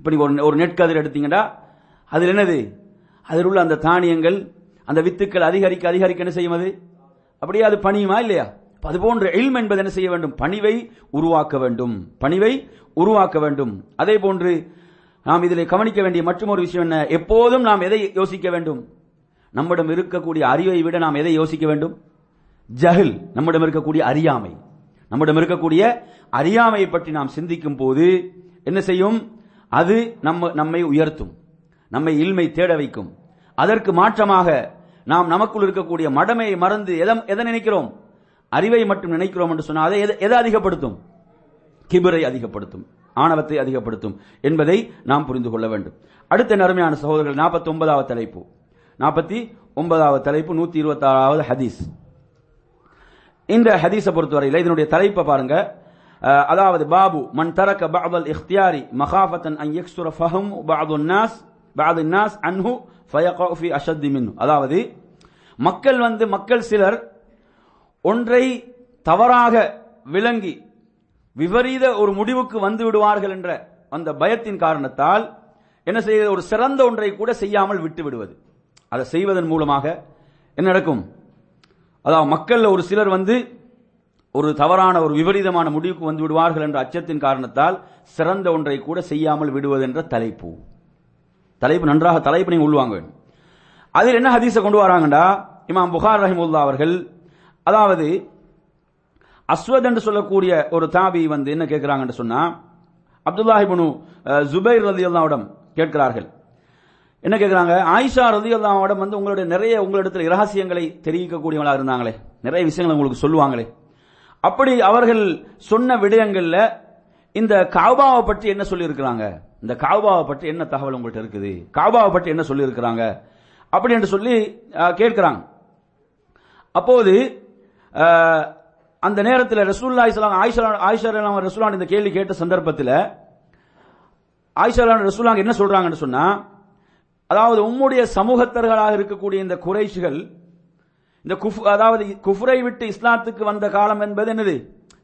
இப்ப நீங்க ஒரு ஒரு நெற்கதிர் எடுத்தீங்கன்னா அதில் என்னது? அதில் உள்ள அந்த தானியங்கள் அந்த வித்துக்கள் அதிகரிக்க அதிகரிக்க என்ன செய்யும் அது? அப்படியே அது பணியுமா இல்லையா? அதுபோன்ற அது இல்ம் என்பது என்ன செய்ய வேண்டும்? பணிவை உருவாக்க வேண்டும். பணிவை உருவாக்க வேண்டும். அதே போன்று நாம் இதில் கவனிக்க வேண்டிய மற்றொரு விஷயம் என்ன? எப்போதும் நாம் எதை யோசிக்க வேண்டும்? நம்மிடம் இருக்கக்கூடிய அறிவை விட நாம் எதை யோசிக்க வேண்டும்? ஜஹில் நம்மிடம் இருக்கக்கூடிய அறியாமை. நம்மிடம் இருக்கக்கூடிய அறியாமையை பற்றி நாம் சிந்திக்கும் போது என்ன செய்யும்? அது நம்ம நம்மை உயர்த்தும். நம்மை இல்மை தேட வைக்கும். அதற்கு மாற்றமாக நாம் நமக்குள் இருக்கக்கூடிய மடமையை மறந்து எதை நினைக்கிறோம்? அறிவை மட்டும் நினைக்கிறோம் என்று சொன்னால் அதை எதை அதிகப்படுத்தும்? கிபிரை அதிகப்படுத்தும். ஆணவத்தை அதிகப்படுத்தும் என்பதை நாம் புரிந்து கொள்ள வேண்டும். அடுத்த நேர்மையான சகோதரர்கள் நாற்பத்தி ஒன்பதாவது தலைப்பு. நாற்பத்தி ஒன்பதாவது தலைப்பு நூத்தி இருபத்தி ஆறாவது ஹதீஸ். இந்த ஹதீஸை பொறுத்தவரையில் இதனுடைய தலைப்பை பாருங்க. அதாவது பாபு மன் தரக்க பாபல் இஃப்தியாரி மகாபத்தன் அன் யக்ஸுர ஃபஹம் பாது நாஸ் பாது நாஸ் அன்ஹு ஃபயகஃபி அஷத்தி மின் அதாவது மக்கள் வந்து மக்கள் சிலர் ஒன்றை தவறாக விளங்கி விபரீத ஒரு முடிவுக்கு வந்து விடுவார்கள் என்ற அந்த பயத்தின் காரணத்தால் என்ன செய்வது? ஒரு சிறந்த ஒன்றை கூட செய்யாமல் விட்டு விடுவது. அதை செய்வதன் மூலமாக என்ன நடக்கும்? அதாவது மக்கள் ஒரு சிலர் வந்து ஒரு தவறான ஒரு விபரீதமான முடிவுக்கு வந்து விடுவார்கள் என்ற அச்சத்தின் காரணத்தால் சிறந்த ஒன்றை கூட செய்யாமல் விடுவது என்ற தலைப்பு. தலைப்பு நன்றாக தலைப்பு நீங்க உள்வாங்க அதில் என்ன ஹதீஸை கொண்டு வராங்கடா? இமாம் புகார் ரஹிமுல்லா அவர்கள் அதாவது அஸ்வத் என்று சொல்லக்கூடிய ஒரு தாபி வந்து என்ன கேட்கிறாங்கன்னு சொன்னா அப்துல்லாஹிபனு ஜுபைர் ரதி அல்லாவிடம் கேட்கிறார்கள். என்ன கேட்கிறாங்க? ஆயிஷா ரதி அல்லாவிடம் வந்து உங்களுடைய நிறைய உங்களிடத்தில் ரகசியங்களை தெரிவிக்கக்கூடியவங்களா இருந்தாங்களே. நிறைய விஷயங்களை உங்களுக்கு சொல்லுவாங்களே. அப்படி அவர்கள் சொன்ன விடயங்கள்ல இந்த காபாவை பற்றி என்ன சொல்லியிருக்கிறாங்க? இந்த காபாவை பற்றி என்ன தகவல் உங்கள்கிட்ட இருக்குது? காபாவை பற்றி என்ன சொல்லியிருக்கிறாங்க? அப்படி என்று சொல்லி கேட்கிறாங்க. அப்போது அந்த நேரத்தில் ரசூல்லா இஸ்லாம் ஆயிஷா ஆயிஷா ரசூலான் இந்த கேள்வி கேட்ட சந்தர்ப்பத்தில் ஆயிஷா ரசூலாங்க என்ன சொல்றாங்கன்னு சொன்னா அதாவது உம்முடைய சமூகத்தர்களாக இருக்கக்கூடிய இந்த குறைஷிகள் இந்த குஃப் அதாவது குஃப்ரை விட்டு இஸ்லாத்துக்கு வந்த காலம் என்பது என்னது?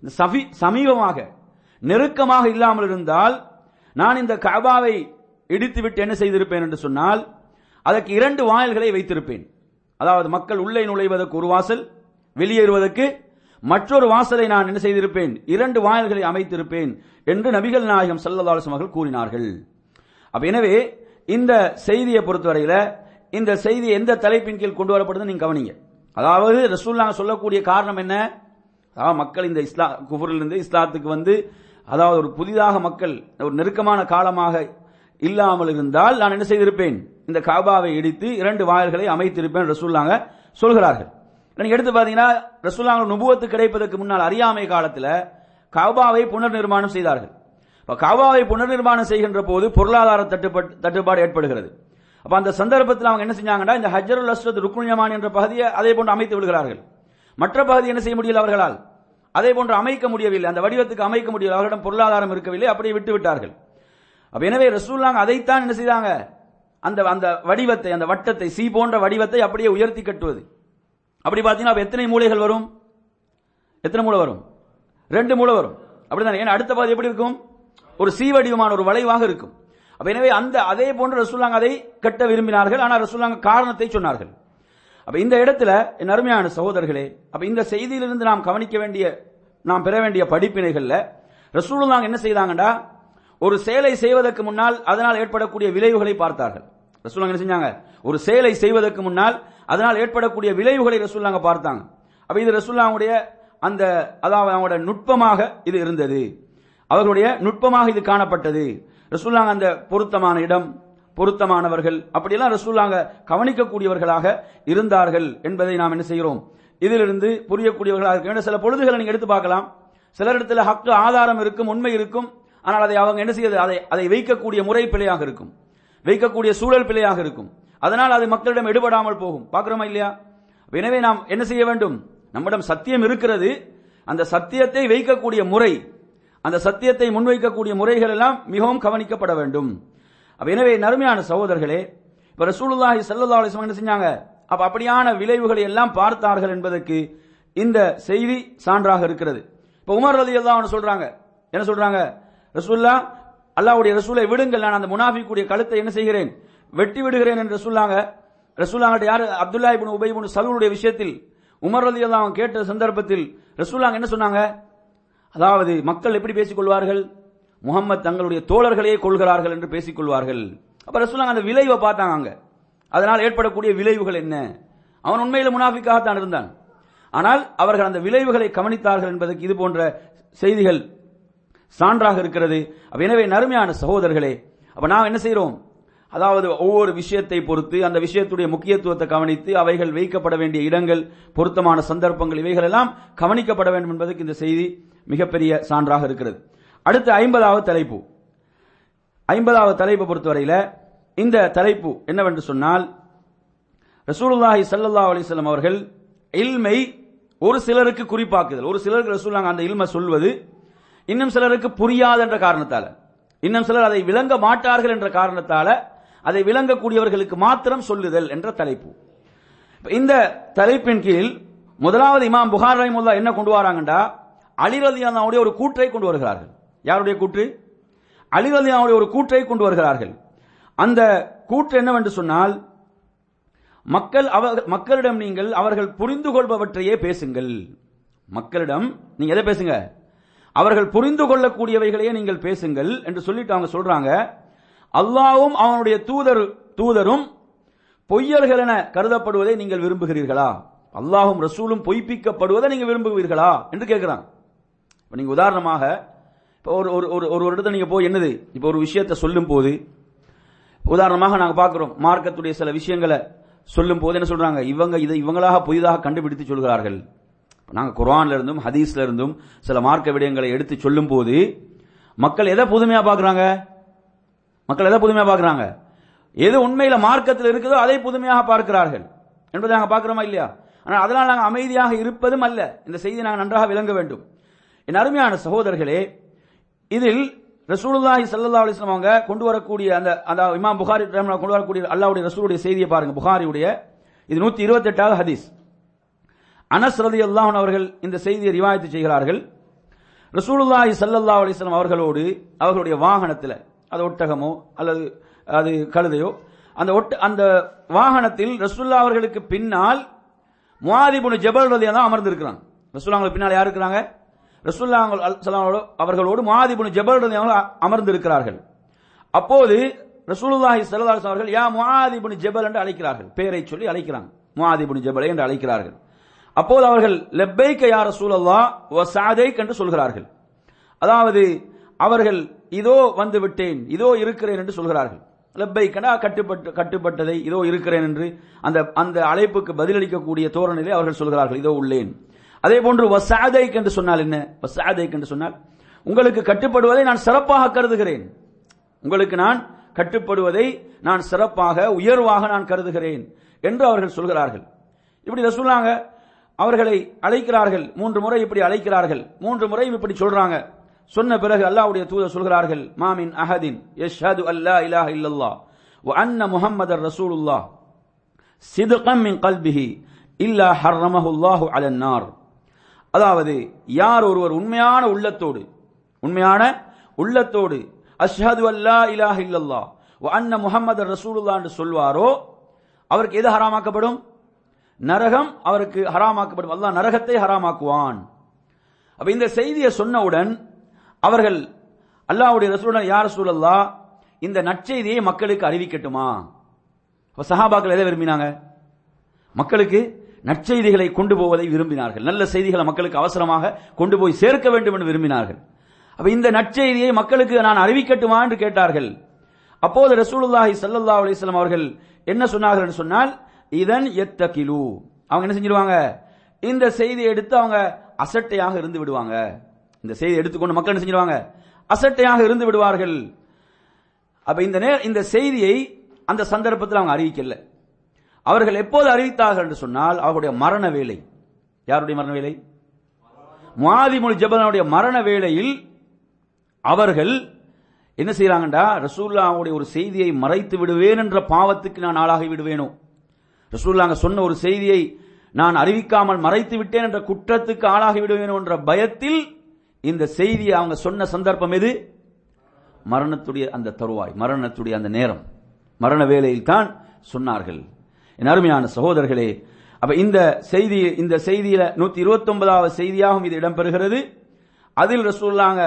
இந்த சபி சமீபமாக நெருக்கமாக இல்லாமல் இருந்தால் நான் இந்த கபாவை இடித்துவிட்டு என்ன செய்திருப்பேன் என்று சொன்னால் அதற்கு இரண்டு வாயில்களை வைத்திருப்பேன். அதாவது மக்கள் உள்ளே நுழைவதற்கு ஒரு வாசல் வெளியேறுவதற்கு மற்றொரு வாசலை நான் என்ன செய்திருப்பேன்? இரண்டு வாயில்களை அமைத்திருப்பேன் என்று நபிகள் நாயகம் செல்லதாலும் அவர்கள் கூறினார்கள். அப்ப எனவே இந்த செய்தியை பொறுத்தவரையில இந்த செய்தி எந்த தலைப்பின் கீழ் கொண்டு வரப்படுது நீங்க கவனிங்க. அதாவது ரசூல்லா சொல்லக்கூடிய காரணம் என்ன? அதாவது மக்கள் இந்த இஸ்லா குஃபரிலிருந்து இஸ்லாத்துக்கு வந்து அதாவது ஒரு புதிதாக மக்கள் ஒரு நெருக்கமான காலமாக இல்லாமல் இருந்தால் நான் என்ன செய்திருப்பேன்? இந்த காபாவை இடித்து இரண்டு வாயில்களை அமைத்திருப்பேன் ரசூல்லாங்க சொல்கிறார்கள். நீங்க எடுத்து பாத்தீங்கன்னா ரசூல்லாங்க நுபுவத்து கிடைப்பதற்கு முன்னால் அறியாமை காலத்தில் காபாவை புனர் நிர்மாணம் செய்தார்கள். இப்ப காபாவை புனர் நிர்மாணம் செய்கின்ற போது பொருளாதார தட்டுப்பாடு தட்டுப்பாடு ஏற்படுகிறது. அப்ப அந்த சந்தர்ப்பத்தில் அவங்க என்ன செஞ்சாங்கன்னா இந்த ஹஜருல் அஸ்வத் ருக்குன்யமான் என்ற பகுதியை அதே போன்று அமைத்து விடுகிறார்கள். மற்ற பகுதி என்ன செய்ய முடியல அவர்களால்? அதே போன்று அமைக்க முடியவில்லை. அந்த வடிவத்துக்கு அமைக்க முடியவில்லை அவர்களிடம் பொருளாதாரம் இருக்கவில்லை. அப்படியே விட்டு விட்டார்கள். அப்ப எனவே ரசூல்லாங்க அதைத்தான் என்ன செய்தாங்க? அந்த அந்த வடிவத்தை அந்த வட்டத்தை சி போன்ற வடிவத்தை அப்படியே உயர்த்தி கட்டுவது. அப்படி பார்த்தீங்கன்னா அப்ப எத்தனை மூலைகள் வரும்? எத்தனை மூளை வரும்? ரெண்டு மூளை வரும். அப்படிதான் ஏன்னா அடுத்த பாதி எப்படி இருக்கும்? ஒரு சி வடிவமான ஒரு வளைவாக இருக்கும். அப்ப எனவே அந்த அதே போன்று ரசூல்லாங்க அதை கட்ட விரும்பினார்கள். ஆனால் ரசூல்லாங்க காரணத்தை சொன்னார்கள். அப்ப இந்த இடத்துல என் அருமையான சகோதரர்களே அப்ப இந்த செய்தியிலிருந்து நாம் கவனிக்க வேண்டிய நாம் பெற வேண்டிய படிப்பினைகள்ல ரசூலுல்லாங்க என்ன செய்தாங்கடா ஒரு செயலை செய்வதற்கு முன்னால் அதனால் ஏற்படக்கூடிய விளைவுகளை பார்த்தார்கள். ரசூலாங்க என்ன செஞ்சாங்க? ஒரு செயலை செய்வதற்கு முன்னால் அதனால் ஏற்படக்கூடிய விளைவுகளை ரசூல்லாங்க பார்த்தாங்க. அப்ப இது ரசூல்லாவுடைய அந்த அதாவது அவங்களோட நுட்பமாக இது இருந்தது. அவர்களுடைய நுட்பமாக இது காணப்பட்டது. ரசூல்லாங்க அந்த பொருத்தமான இடம் பொருத்தமானவர்கள் அப்படியெல்லாம் ரசூல்லாங்க கவனிக்கக்கூடியவர்களாக இருந்தார்கள் என்பதை நாம் என்ன செய்கிறோம்? இதிலிருந்து புரியக்கூடியவர்களாக இருக்க வேண்டும். சில பொழுதுகளை நீங்க எடுத்து பார்க்கலாம். சிலரிடத்தில் ஹக்கு ஆதாரம் இருக்கும் உண்மை இருக்கும். ஆனால் அதை அவங்க என்ன செய்யறது? அதை அதை வைக்கக்கூடிய முறை பிழையாக இருக்கும். வைக்கக்கூடிய சூழல் பிழையாக இருக்கும். அதனால் அது மக்களிடம் எடுபடாமல் போகும். பார்க்கிறோமா இல்லையா? எனவே நாம் என்ன செய்ய வேண்டும்? நம்மிடம் சத்தியம் இருக்கிறது. அந்த சத்தியத்தை வைக்கக்கூடிய முறை அந்த சத்தியத்தை முன்வைக்கக்கூடிய முறைகள் எல்லாம் மிகவும் கவனிக்கப்பட வேண்டும். அப்ப எனவே நறுமையான சகோதரர்களே இப்ப ரசூலுல்லாஹி ஸல்லல்லாஹு அலைஹி என்ன செஞ்சாங்க? அப்ப அப்படியான விளைவுகளை எல்லாம் பார்த்தார்கள் என்பதற்கு இந்த செய்தி சான்றாக இருக்கிறது. இப்ப உமர் ரதி எல்லாம் சொல்றாங்க. என்ன சொல்றாங்க? ரசூல்லா அல்லாவுடைய ரசூலை விடுங்கள் நான் அந்த முனாஃபிக்குடைய கழுத்தை என்ன செய்கிறேன்? வெட்டி விடுகிறேன் என்று சொல்லாங்க. ரசூல்லாங்கிட்ட யார்? அப்துல்லா இப்னு உபை இப்னு விஷயத்தில் உமர் ரலியல்லாஹு அன்ஹு கேட்ட சந்தர்ப்பத்தில் ரசூலாங்க என்ன சொன்னாங்க? அதாவது மக்கள் எப்படி பேசிக் கொள்வார்கள் முகமது தங்களுடைய தோழர்களையே கொள்கிறார்கள் என்று பேசிக் கொள்வார்கள் அப்ப ரசூலாங்க அந்த விளைவை பார்த்தாங்க அங்க. அதனால் ஏற்படக்கூடிய விளைவுகள் என்ன? அவன் உண்மையில முனாஃபிக்காகத்தான் இருந்தான். ஆனால் அவர்கள் அந்த விளைவுகளை கவனித்தார்கள் என்பதற்கு இது போன்ற செய்திகள் சான்றாக இருக்கிறது. எனவே நறுமையான சகோதரர்களே அப்ப நாம் என்ன செய்யறோம் அதாவது ஒவ்வொரு விஷயத்தை பொறுத்து அந்த விஷயத்துடைய முக்கியத்துவத்தை கவனித்து அவைகள் வைக்கப்பட வேண்டிய இடங்கள் பொருத்தமான சந்தர்ப்பங்கள் இவைகள் எல்லாம் கவனிக்கப்பட வேண்டும் என்பதற்கு இந்த செய்தி மிகப்பெரிய சான்றாக இருக்கிறது. அடுத்து ஐம்பதாவது தலைப்பு. ஐம்பதாவது தலைப்பு பொறுத்தவரையில இந்த தலைப்பு என்னவென்று சொன்னால் ரசூலுல்லாஹி சல்லா அலைஹி அவர்கள் இல்மை ஒரு சிலருக்கு குறிப்பாக்குதல். ஒரு சிலருக்கு ரசூல்லாங்க அந்த இல்மை சொல்வது இன்னும் சிலருக்கு புரியாது என்ற காரணத்தால. இன்னும் சிலர் அதை விளங்க மாட்டார்கள் என்ற காரணத்தால அதை விளங்கக்கூடியவர்களுக்கு மாத்திரம் சொல்லுதல் என்ற தலைப்பு. இந்த தலைப்பின் கீழ் முதலாவது இமாம் புகார் ரஹிமுல்லா என்ன கொண்டு வராங்கண்டா? அலிரதியானாவுடைய ஒரு கூற்றை கொண்டு வருகிறார்கள். யாருடைய கூற்று? அலி ஒரு கூற்றை கொண்டு வருகிறார்கள். அந்த கூற்று என்னவென்று சொன்னால் மக்கள் மக்களிடம் நீங்கள் அவர்கள் புரிந்து கொள்பவற்றையே பேசுங்கள். மக்களிடம் நீங்க எதை பேசுங்க? அவர்கள் புரிந்து கொள்ளக்கூடியவைகளையே நீங்கள் பேசுங்கள் என்று சொல்லிட்டு அவங்க சொல்றாங்க. அல்லாவும் அவனுடைய தூதர் தூதரும் பொய்யர்கள் என கருதப்படுவதை நீங்கள் விரும்புகிறீர்களா? அல்லாஹும் ரசூலும் பொய்ப்பிக்கப்படுவதை நீங்க விரும்புவீர்களா? என்று கேட்கிறாங்க இப்ப நீங்க உதாரணமாக இப்போ ஒரு ஒரு ஒரு ஒரு இடத்துல நீங்க போய் என்னது? இப்போ ஒரு விஷயத்தை சொல்லும் போது உதாரணமாக நாங்கள் பார்க்குறோம் மார்க்கத்துடைய சில விஷயங்களை சொல்லும் போது என்ன சொல்றாங்க? இவங்க இதை இவங்களாக புதிதாக கண்டுபிடித்து சொல்கிறார்கள். நாங்கள் குரான்ல இருந்தும் ஹதீஸ்ல இருந்தும் சில மார்க்க விடயங்களை எடுத்து சொல்லும் போது மக்கள் எதை புதுமையா பாக்குறாங்க? மக்கள் எதை புதுமையா பாக்குறாங்க? எது உண்மையில மார்க்கத்தில் இருக்குதோ அதை புதுமையாக பார்க்கிறார்கள். என்பதை நாங்கள் பார்க்கிறோமா இல்லையா? ஆனால் அதனால் நாங்கள் அமைதியாக இருப்பதும் அல்ல. இந்த செய்தி நாங்கள் நன்றாக விளங்க வேண்டும். என் அருமையான சகோதரர்களே இதில் ரசூலுல்லாஹி சல்லா அலிஸ்லாம் அவங்க கொண்டு வரக்கூடிய அந்த அந்த இமாம் புகாரி கொண்டு வரக்கூடிய அல்லாவுடைய ரசூலுடைய செய்தியை பாருங்க புகாரியுடைய. இது 128வது ஹதீஸ். அனஸ் ரலியல்லாஹு அவர்கள் இந்த செய்தியை ரிவாயத்து செய்கிறார்கள். ரசூலுல்லாஹி சல்லல்லா அலிஸ்லாம் அவர்களோடு அவர்களுடைய வாகனத்தில் அது ஒட்டகமோ அல்லது அது கழுதையோ அந்த ஒட்ட அந்த வாகனத்தில் ரசூல்லா அவர்களுக்கு பின்னால் முவாதிபுனு ஜபல் ரலியா தான் அமர்ந்திருக்கிறாங்க ரசூல்லா அவங்களுக்கு பின்னால் யார் இருக்கிறாங்க? ரசூல்லா அவங்களோடு- அவர்களோடு முவாதிபுனு ஜபல் ரதி அமர்ந்திருக்கிறார்கள். அப்போது ரசூலுல்லாஹி சல்லா அலிஸ்லாம் அவர்கள் யா முஆதிபுனு ஜபல் என்று அழைக்கிறார்கள். பெயரை சொல்லி அழைக்கிறாங்க. முஆதிபுனு ஜபல் என்று அழைக்கிறார்கள். அப்போது அவர்கள் லெப்பைக்க யா ரசூலல்லாஹ் வ என்று சொல்கிறார்கள். அதாவது அவர்கள் இதோ வந்து விட்டேன் இதோ இருக்கிறேன் என்று சொல்கிறார்கள். லெப்பைக்கனா கட்டுப்பட்டு கட்டுப்பட்டதை இதோ இருக்கிறேன் என்று அந்த அந்த அழைப்புக்கு பதிலளிக்கக்கூடிய தோரணிலே அவர்கள் சொல்கிறார்கள் இதோ உள்ளேன். அதே போன்று வசாதைக் என்று சொன்னால் என்ன? வசாதைக் என்று சொன்னால் உங்களுக்கு கட்டுப்படுவதை நான் சிறப்பாக கருதுகிறேன். உங்களுக்கு நான் கட்டுப்படுவதை நான் சிறப்பாக உயர்வாக நான் கருதுகிறேன் என்று அவர்கள் சொல்கிறார்கள். இப்படி ரசூலாங்க அவர்களை அழைக்கிறார்கள். மூன்று முறை இப்படி அழைக்கிறார்கள். மூன்று முறையும் இப்படி சொல்றாங்க. சொன்ன பிறகு அல்லாஹ்வுடைய தூதர் சொல்கிறார்கள் மாமின் அஹதின் யஷ்ஹது அல்லா இலாஹ இல்லல்லா வ அன்ன முஹம்மதர் ரசூலுல்லாஹ் சிதுகம் மின் கல்பிஹி இல்லா ஹர்ரமஹுல்லாஹு அலன்னார் அதாவது யார் ஒருவர் உண்மையான உள்ளத்தோடு உண்மையான உள்ளத்தோடு அஷ்ஹது அல்லா இலாஹ இல்லல்லா வ அன்ன முஹம்மதர் ரசூலுல்லா என்று சொல்வாரோ அவருக்கு எது ஹராமாக்கப்படும்? நரகம் அவருக்கு ஹராமாக்கப்படும். அல்லாஹ் நரகத்தை ஹராமாக்குவான். அப்ப இந்த செய்தியை சொன்னவுடன் அவர்கள் அல்லாஹ்வுடைய ரசூலுடன் யார் சூழல்லா இந்த நற்செய்தியை மக்களுக்கு அறிவிக்கட்டுமா? அப்ப சஹாபாக்கள் எதை விரும்பினாங்க? மக்களுக்கு நற்செய்திகளை கொண்டு போவதை விரும்பினார்கள். நல்ல செய்திகளை மக்களுக்கு அவசரமாக கொண்டு போய் சேர்க்க வேண்டும் என்று விரும்பினார்கள். அப்ப இந்த நற்செய்தியை மக்களுக்கு நான் அறிவிக்கட்டுமா என்று கேட்டார்கள். அப்போது ரசூலுல்லாஹி ஸல்லல்லாஹு அலிஸ்லாம் அவர்கள் என்ன சொன்னார்கள் என்று சொன்னால் இதன் எத்தகிலு. அவங்க என்ன செஞ்சிருவாங்க? இந்த செய்தியை எடுத்து அவங்க அசட்டையாக இருந்து விடுவாங்க. இந்த செய்தியை எடுத்துக்கொண்டு மக்கள் என்ன செஞ்சிருவாங்க? அசட்டையாக இருந்து விடுவார்கள். அப்ப இந்த நே இந்த செய்தியை அந்த சந்தர்ப்பத்தில் அவங்க அறிவிக்கல. அவர்கள் எப்போது அறிவித்தார்கள் என்று சொன்னால் அவருடைய மரண வேலை யாருடைய மரண வேலை முஆதிமுல் ஜபலனுடைய மரண வேளையில் அவர்கள் என்ன செய்யறாங்கடா ரசூல்லாவுடைய ஒரு செய்தியை மறைத்து விடுவேன் என்ற பாவத்துக்கு நான் ஆளாகி விடுவேனோ? ரசூல்லாங்க சொன்ன ஒரு செய்தியை நான் அறிவிக்காமல் மறைத்து விட்டேன் என்ற குற்றத்துக்கு ஆளாகி விடுவேன் என்ற பயத்தில் இந்த செய்தியை அவங்க சொன்ன சந்தர்ப்பம் எது? மரணத்துடைய அந்த தருவாய் மரணத்துடைய அந்த நேரம் மரண வேலையில் தான் சொன்னார்கள். என் அருமையான சகோதரர்களே அப்ப இந்த செய்தி இந்த செய்தியில நூத்தி இருபத்தி ஒன்பதாவது செய்தியாகவும் இது இடம்பெறுகிறது. அதில் ரசூல்லாங்க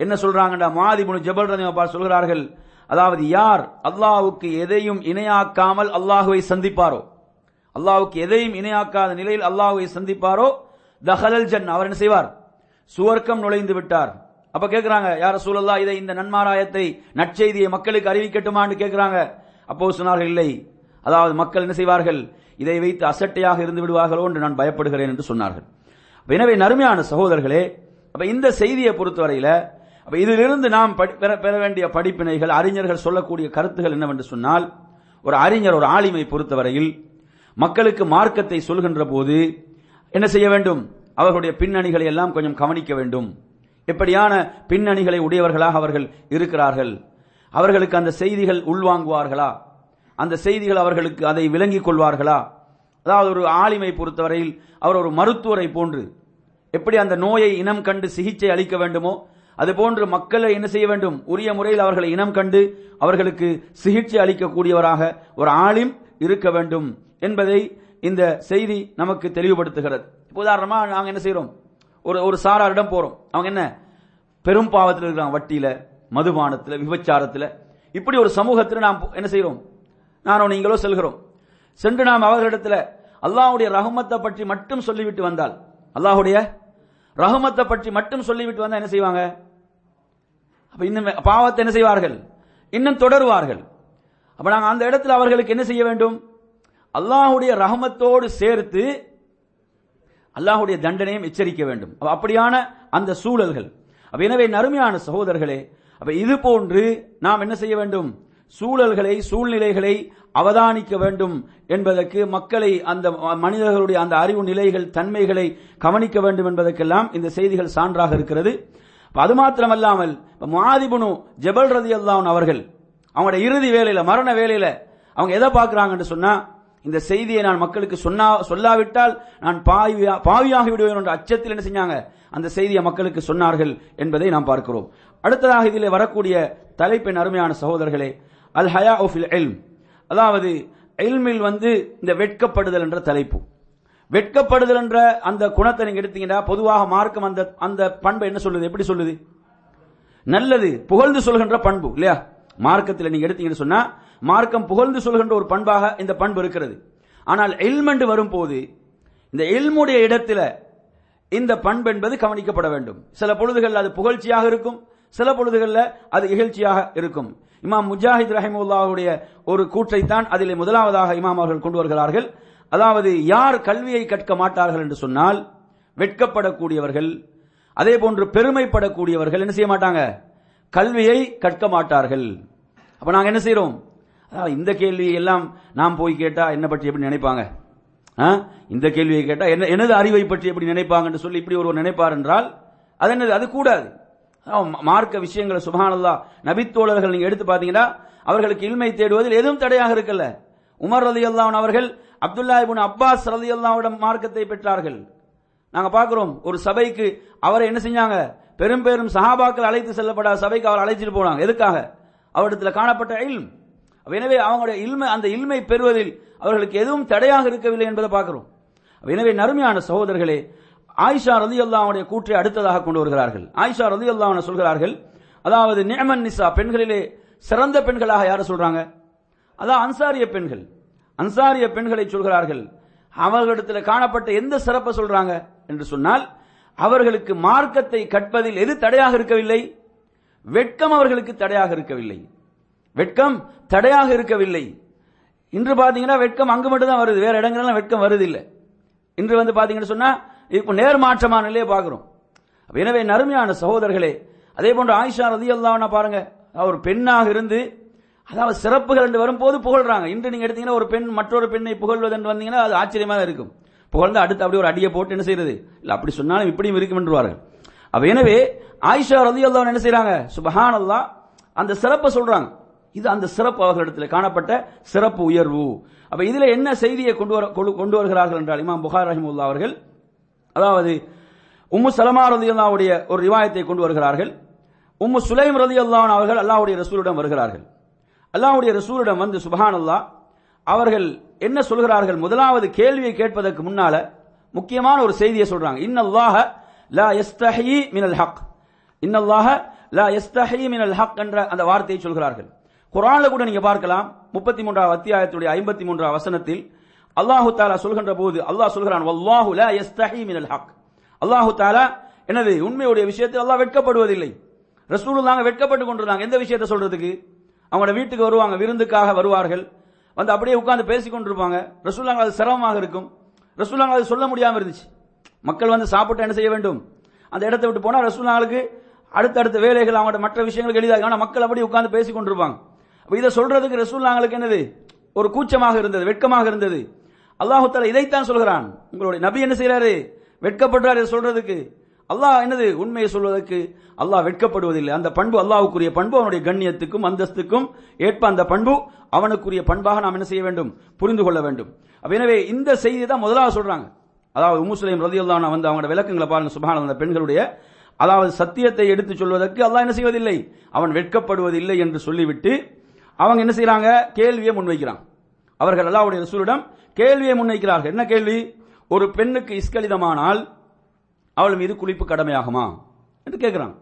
என்ன சொல்றாங்கடா? மாதிபுனு ஜபல் ரதிமா சொல்கிறார்கள் அதாவது யார் அல்லாஹுக்கு எதையும் இணையாக்காமல் அல்லாஹுவை சந்திப்பாரோ? அல்லாவுக்கு எதையும் இணையாக்காத நிலையில் அல்லாஹுவை சந்திப்பாரோ தஹலல் ஜன் அவர் என்ன செய்வார்? சுவர்க்கம் நுழைந்து விட்டார். அப்ப கேக்குறாங்க யார சூழல்லா இதை இந்த நன்மாராயத்தை நற்செய்தியை மக்களுக்கு அறிவிக்கட்டுமான்னு கேட்கிறாங்க அப்போ சொன்னார்கள் இல்லை. அதாவது மக்கள் என்ன செய்வார்கள்? இதை வைத்து அசட்டையாக இருந்து விடுவார்களோ என்று நான் பயப்படுகிறேன் என்று சொன்னார்கள். எனவே நறுமையான சகோதரர்களே அப்ப இந்த செய்தியை பொறுத்தவரையில அப்ப இதிலிருந்து நாம் படி- பெற பெற வேண்டிய படிப்பினைகள் அறிஞர்கள் சொல்லக்கூடிய கருத்துகள் என்னவென்று சொன்னால் ஒரு அறிஞர் ஒரு ஆளுமை பொறுத்தவரையில் மக்களுக்கு மார்க்கத்தை சொல்கின்ற போது என்ன செய்ய வேண்டும்? அவர்களுடைய பின்னணிகளை எல்லாம் கொஞ்சம் கவனிக்க வேண்டும். எப்படியான பின்னணிகளை உடையவர்களாக அவர்கள் இருக்கிறார்கள்? அவர்களுக்கு அந்த செய்திகள் உள்வாங்குவார்களா? அந்த செய்திகள் அவர்களுக்கு அதை விளங்கிக் கொள்வார்களா? அதாவது ஒரு ஆளுமை பொறுத்தவரையில் அவர் ஒரு மருத்துவரை போன்று எப்படி அந்த நோயை இனம் கண்டு சிகிச்சை அளிக்க வேண்டுமோ அதுபோன்று மக்களை என்ன செய்ய வேண்டும்? உரிய முறையில் அவர்களை இனம் கண்டு அவர்களுக்கு சிகிச்சை அளிக்கக்கூடியவராக ஒரு ஆளிம் இருக்க வேண்டும். என்பதை இந்த செய்தி நமக்கு தெளிவுபடுத்துகிறது. உதாரணமா நாங்க என்ன செய்யறோம் ஒரு ஒரு சாராரிடம் போறோம். அவங்க என்ன? பெரும் பாவத்தில் இருக்கிறாங்க. வட்டியில மதுபானத்துல விபச்சாரத்துல. இப்படி ஒரு சமூகத்தில் நாம் என்ன செய்யறோம் நானோ நீங்களோ செல்கிறோம். சென்று நாம் அவர்களிடத்துல அல்லாஹுடைய ரஹமத்தை பற்றி மட்டும் சொல்லிவிட்டு வந்தால் அல்லாஹுடைய ரஹமத்தை பற்றி மட்டும் சொல்லிவிட்டு வந்தா என்ன செய்வாங்க? அப்ப இன்னும் பாவத்தை என்ன செய்வார்கள்? இன்னும் தொடருவார்கள். அப்ப நாங்கள் அந்த இடத்துல அவர்களுக்கு என்ன செய்ய வேண்டும்? அல்லாஹுடைய ரஹமத்தோடு சேர்த்து அல்லாஹுடைய தண்டனையும் எச்சரிக்க வேண்டும். அப்படியான அந்த சூழல்கள். அப்ப எனவே நறுமையான சகோதரர்களே அப்ப இது போன்று நாம் என்ன செய்ய வேண்டும்? சூழல்களை சூழ்நிலைகளை அவதானிக்க வேண்டும் என்பதற்கு மக்களை அந்த மனிதர்களுடைய அந்த அறிவு நிலைகள் தன்மைகளை கவனிக்க வேண்டும் என்பதற்கெல்லாம் இந்த செய்திகள் சான்றாக இருக்கிறது. அது மாத்திரமல்லாமல் மாதிபுனு ஜெபல் ரதி அல்லான் அவர்கள் அவங்களோட இறுதி வேலையில மரண வேலையில அவங்க எதை பார்க்கிறாங்கன்னு சொன்னா இந்த செய்தியை நான் மக்களுக்கு சொன்னா சொல்லாவிட்டால் நான் பாவியா பாவியாகி விடுவேன் என்ற அச்சத்தில் என்ன செஞ்சாங்க? அந்த செய்தியை மக்களுக்கு சொன்னார்கள் என்பதை நாம் பார்க்கிறோம். அடுத்ததாக இதில் வரக்கூடிய தலைப்பின் அருமையான சகோதரர்களே அல் ஹயா ஃபில் எல்ம் அதாவது எல்மில் வந்து இந்த வெட்கப்படுதல் என்ற தலைப்பு. வெட்கப்படுதல் என்ற அந்த குணத்தை நீங்க எடுத்தீங்கன்னா பொதுவாக மார்க்கம் அந்த அந்த பண்பை என்ன சொல்லுது? எப்படி சொல்லுது? நல்லது புகழ்ந்து சொல்கின்ற பண்பு இல்லையா? மார்க்கத்தில் நீங்க எடுத்தீங்கன்னு சொன்னா மார்க்கம் புகழ்ந்து சொல்கின்ற ஒரு பண்பாக இந்த பண்பு இருக்கிறது. ஆனால் எல்மெண்டு வரும்போது இந்த எல்முடைய இடத்துல இந்த பண்பு என்பது கவனிக்கப்பட வேண்டும். சில பொழுதுகள் அது புகழ்ச்சியாக இருக்கும் சில பொழுதுகளில் அது இகழ்ச்சியாக இருக்கும். இமாம் முஜாஹித் ரஹிமுல்லாவுடைய ஒரு கூற்றைத்தான் அதில் முதலாவதாக இமாம் அவர்கள் கொண்டு வருகிறார்கள். அதாவது யார் கல்வியை கற்க மாட்டார்கள் என்று சொன்னால் வெட்கப்படக்கூடியவர்கள் அதே போன்று பெருமைப்படக்கூடியவர்கள் என்ன செய்ய மாட்டாங்க? கல்வியை கற்க மாட்டார்கள். அப்ப நாங்க என்ன செய்யறோம் இந்த கேள்வியை எல்லாம் நாம் போய் கேட்டா என்ன பற்றி எப்படி நினைப்பாங்க? ஆ? இந்த கேள்வியை கேட்டா என்ன எனது அறிவை பற்றி எப்படி நினைப்பாங்கன்னு சொல்லி இப்படி ஒருவர் நினைப்பார் என்றால் அது என்னது? அது கூடாது. மார்க்க விஷயங்களை சுபானல்லா நபித்தோழர்கள் நீங்க எடுத்து பாத்தீங்கன்னா அவர்களுக்கு இல்மை தேடுவதில் எதுவும் தடையாக இருக்கல. உமர் ரதி அவர்கள் அப்துல்லா இபுன் அப்பாஸ் ரதி மார்க்கத்தை பெற்றார்கள். நாங்க பாக்குறோம் ஒரு சபைக்கு அவரை என்ன செஞ்சாங்க? பெரும் பெரும் சஹாபாக்கள் அழைத்து செல்லப்படாத சபைக்கு அவர் அழைச்சிட்டு போனாங்க. எதுக்காக? அவரிடத்துல காணப்பட்ட இல்ம். எனவே அவங்களுடைய இல்மை அந்த இல்மை பெறுவதில் அவர்களுக்கு எதுவும் தடையாக இருக்கவில்லை என்பதை பார்க்கிறோம். எனவே நறுமையான சகோதரர்களே ஆயிஷா ரதி அல்லாவுடைய கூற்றை அடுத்ததாக கொண்டு வருகிறார்கள். ஆயிஷா ரதி அல்லாஹ் சொல்கிறார்கள் அதாவது நேமன் நிசா பெண்களிலே சிறந்த பெண்களாக யாரை சொல்றாங்க? அதான் அன்சாரிய பெண்கள். அன்சாரிய பெண்களை சொல்கிறார்கள் அவர்களிடத்தில் காணப்பட்ட எந்த சிறப்பை சொல்றாங்க? என்று சொன்னால் அவர்களுக்கு மார்க்கத்தை கற்பதில் எது தடையாக இருக்கவில்லை? வெட்கம் அவர்களுக்கு தடையாக இருக்கவில்லை. வெட்கம் தடையாக இருக்கவில்லை. இன்று பாத்தீங்கன்னா வெட்கம் அங்கு மட்டும் தான் வருது. வேற இடங்கள்லாம் வெட்கம் வருது இல்லை இன்று வந்து பாத்தீங்கன்னு சொன்னா இப்போ நேர்மாற்றமான நிலையை பார்க்கிறோம். எனவே நறுமையான சகோதரர்களே அதே போன்று ஆயிஷா ரதி பாருங்க அவர் பெண்ணாக இருந்து அதாவது சிறப்புகள் என்று வரும்போது புகழ்றாங்க. இன்று நீங்க எடுத்தீங்கன்னா ஒரு பெண் மற்றொரு பெண்ணை புகழ்வது என்று வந்தீங்கன்னா அது ஆச்சரியமா தான் இருக்கும். புகழ்ந்து அடுத்து அப்படியே ஒரு அடியை போட்டு என்ன செய்யறது? இல்ல அப்படி சொன்னாலும் இப்படியும் இருக்கும் என்றுவார்கள். அப்ப எனவே ஆயிஷா ரதி என்ன செய்யறாங்க சுபஹான் அந்த சிறப்பை சொல்றாங்க. இது அந்த சிறப்பு அவர்களிடத்தில் காணப்பட்ட சிறப்பு உயர்வு. அப்ப இதுல என்ன செய்தியை கொண்டு வர கொண்டு- கொண்டு வருகிறார்கள் என்றால் இமாம் புகார் ரஹிமுல்லா அவர்கள் அதாவது உம்மு சலமா ரதி அல்லாவுடைய ஒரு ரிவாயத்தை கொண்டு வருகிறார்கள். உம்மு சுலைம் ரதி ரலியல்லாஹு அவர்கள் அல்லாஹ்வுடைய ரசூலிடம் வருகிறார்கள். அல்லாவுடைய ரசூலிடம் வந்து சுபஹான் அல்லா அவர்கள் என்ன சொல்கிறார்கள்? முதலாவது கேள்வியை கேட்பதற்கு முன்னால முக்கியமான ஒரு செய்தியை சொல்றாங்க. இன்னல்லாஹ லா எஸ்தஹி மினல் ஹக். இன்னல்லாஹ லா எஸ்தஹி மினல் ஹக் என்ற அந்த வார்த்தையை சொல்கிறார்கள். குரான்ல கூட நீங்க பார்க்கலாம். முப்பத்தி மூன்றாவது அத்தியாயத்துடைய ஐம்பத்தி மூன்றாவது வசனத்தில் அல்லாஹு தாலா சொல்கின்ற போது அல்லாஹ் சொல்கிறான் வல்லாஹு லா யஸ்தஹி மினல் ஹக். அல்லாஹு தாலா என்னது உண்மையுடைய விஷயத்தில் அல்லாஹ் வெட்கப்படுவதில்லை. ரசூலுல்லாங்க வெட்கப்பட்டு கொண்டிருந்தாங்க. எந்த விஷயத்தை சொல்றதுக்கு? அவங்களோட வீட்டுக்கு வருவாங்க விருந்துக்காக வருவார்கள். வந்து அப்படியே உட்கார்ந்து பேசிக்கொண்டிருப்பாங்க ரசூலாங்க அது சிரமமாக இருக்கும். ரசூலாங்க அது சொல்ல முடியாமல் இருந்துச்சு. மக்கள் வந்து சாப்பிட்டு என்ன செய்ய வேண்டும்? அந்த இடத்தை விட்டு போனால் ரசூலாங்களுக்கு அடுத்தடுத்த வேலைகள் அவங்களோட மற்ற விஷயங்களுக்கு எளிதாக ஆனால் மக்கள் அப்படியே உட்கார்ந்து பேசிக்கொண்டிருப்பாங்க இதை சொல்றதுக்கு ரசூல்லாங்களுக்கு என்னது? ஒரு கூச்சமாக இருந்தது வெட்கமாக இருந்தது. அல்லாஹு தஆலா இதைத்தான் சொல்கிறான். உங்களுடைய நபி என்ன செய்யறாரு வெட்கப்படுறாரு இதை சொல்றதுக்கு. அல்லாஹ் என்னது? உண்மையை சொல்வதற்கு. அல்லாஹ் வெட்கப்படுவதில்லை. அந்த பண்பு அல்லாஹுக்குரிய பண்பு அவனுடைய கண்ணியத்துக்கும் அந்தஸ்துக்கும் ஏற்ப அந்த பண்பு அவனுக்குரிய பண்பாக நாம் என்ன செய்ய வேண்டும்? புரிந்து கொள்ள வேண்டும். அப்ப எனவே இந்த செய்தி தான் முதலாக சொல்றாங்க. அதாவது உம்முஸ்லிம் ரதியுல்லாஹ் வந்து அவங்களோட விளக்கங்களை பாருங்க சுபான அந்த பெண்களுடைய அதாவது சத்தியத்தை எடுத்து சொல்வதற்கு அல்லாஹ் என்ன செய்வதில்லை? அவன் வெட்கப்படுவதில்லை என்று சொல்லிவிட்டு அவங்க என்ன செய்யறாங்க? கேள்வியை முன்வைக்கிறாங்க அவர்கள் அல்லாவுடைய ரசூலிடம் கேள்வியை முன்வைக்கிறார்கள். என்ன கேள்வி? ஒரு பெண்ணுக்கு இஸ்கலிதமானால் அவள் மீது குளிப்பு கடமையாகுமா? என்று கேட்கிறாங்க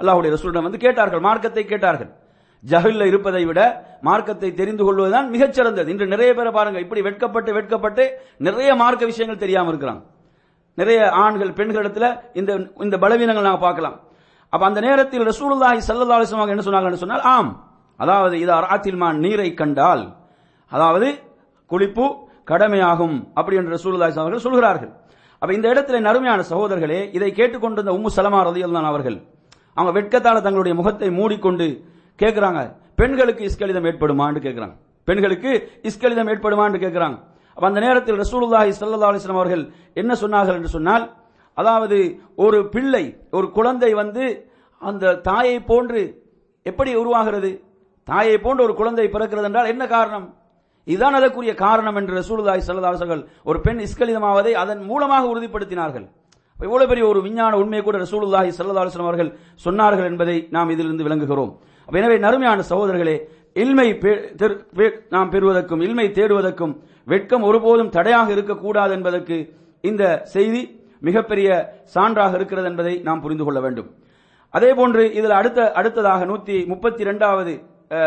அல்லாஹுடைய ரசூலிடம் வந்து கேட்டார்கள். மார்க்கத்தை கேட்டார்கள். ஜஹில்ல இருப்பதை விட மார்க்கத்தை தெரிந்து கொள்வதுதான் மிகச்சிறந்தது. இன்று நிறைய பேரை பாருங்க. இப்படி வெட்கப்பட்டு வெட்கப்பட்டு நிறைய மார்க்க விஷயங்கள் தெரியாம இருக்கிறாங்க நிறைய ஆண்கள் பெண்களிடத்துல இந்த இந்த பலவீனங்கள் நாங்கள் பார்க்கலாம். அப்ப அந்த நேரத்தில் ரசூலுல்லாஹி ஸல்லல்லாஹு அலைஹி என்ன சொன்னாங்கன்னு சொன்னால் ஆம். அதாவது இது அராத்தில்மான் நீரை கண்டால் அதாவது குளிப்பு கடமையாகும் அப்படி என்று ரசூலுல்லாஹி அவர்கள் சொல்கிறார்கள். அப்ப இந்த இடத்துல நறுமையான சகோதரர்களே இதை கேட்டுக்கொண்டிருந்த உம்மு சலமா ரலியல்லாஹு அவர்கள் அவங்க வெட்கத்தால தங்களுடைய முகத்தை மூடிக்கொண்டு கேட்கிறாங்க பெண்களுக்கு இஸ்கலிதம் ஏற்படுமான்னு கேட்கிறாங்க பெண்களுக்கு இஸ்கலிதம் ஏற்படுமான்னு கேட்கிறாங்க அப்ப அந்த நேரத்தில் ரசூலுல்லாஹி சல்லா அலிஸ்லாம் அவர்கள் என்ன சொன்னார்கள் என்று சொன்னால் அதாவது ஒரு பிள்ளை ஒரு குழந்தை வந்து அந்த தாயை போன்று எப்படி உருவாகிறது? தாயை போன்ற ஒரு குழந்தை பிறக்கிறது என்றால் என்ன காரணம்? இதுதான் அதற்குரிய காரணம் என்று ரசூலுதாய் ஸல்லல்லாஹு ஒரு பெண் இஸ்கலிதமாவதை அதன் மூலமாக உறுதிப்படுத்தினார்கள். இவ்வளவு பெரிய ஒரு விஞ்ஞான உண்மையை கூட ரசூலுல்லாஹி சல்லதாசன் அவர்கள் சொன்னார்கள் என்பதை நாம் இதிலிருந்து விளங்குகிறோம். எனவே நறுமையான சகோதரர்களே இல்மை நாம் பெறுவதற்கும் இல்மை தேடுவதற்கும் வெட்கம் ஒருபோதும் தடையாக இருக்கக்கூடாது என்பதற்கு இந்த செய்தி மிகப்பெரிய சான்றாக இருக்கிறது என்பதை நாம் புரிந்து கொள்ள வேண்டும். அதே போன்று இதில் அடுத்த அடுத்ததாக நூத்தி முப்பத்தி இரண்டாவது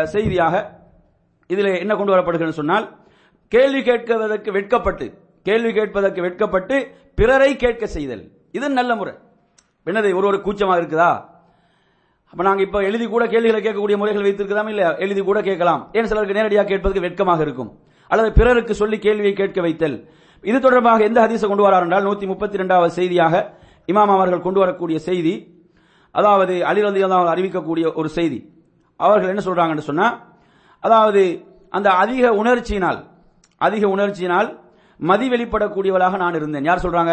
செய்தியாக இதில் என்ன கொண்டு வரப்படுகிறது சொன்னால் கேள்வி கேட்கவதற்கு வெட்கப்பட்டு கேள்வி கேட்பதற்கு வெட்கப்பட்டு பிறரை கேட்க செய்தல். இது நல்ல முறை. என்னது ஒரு ஒரு கூச்சமாக இருக்குதா? அப்ப நாங்க இப்ப எழுதி கூட கேள்விகளை கேட்கக்கூடிய முறைகள் வைத்திருக்கலாம் இல்ல எழுதி கூட கேட்கலாம். ஏன் சிலருக்கு நேரடியாக கேட்பதற்கு வெட்கமாக இருக்கும்? அல்லது பிறருக்கு சொல்லி கேள்வியை கேட்க வைத்தல். இது தொடர்பாக எந்த ஹதீஸை கொண்டு வரார் என்றால் நூத்தி முப்பத்தி இரண்டாவது செய்தியாக இமாம் அவர்கள் கொண்டு வரக்கூடிய செய்தி அதாவது அலிரந்தி அறிவிக்கக்கூடிய ஒரு செய்தி. அவர்கள் என்ன சொல்றாங்கன்னு சொன்னா அதாவது அந்த அதிக உணர்ச்சியினால் அதிக உணர்ச்சியினால் மதி வெளிப்படக்கூடியவளாக நான் இருந்தேன். யார் சொல்றாங்க?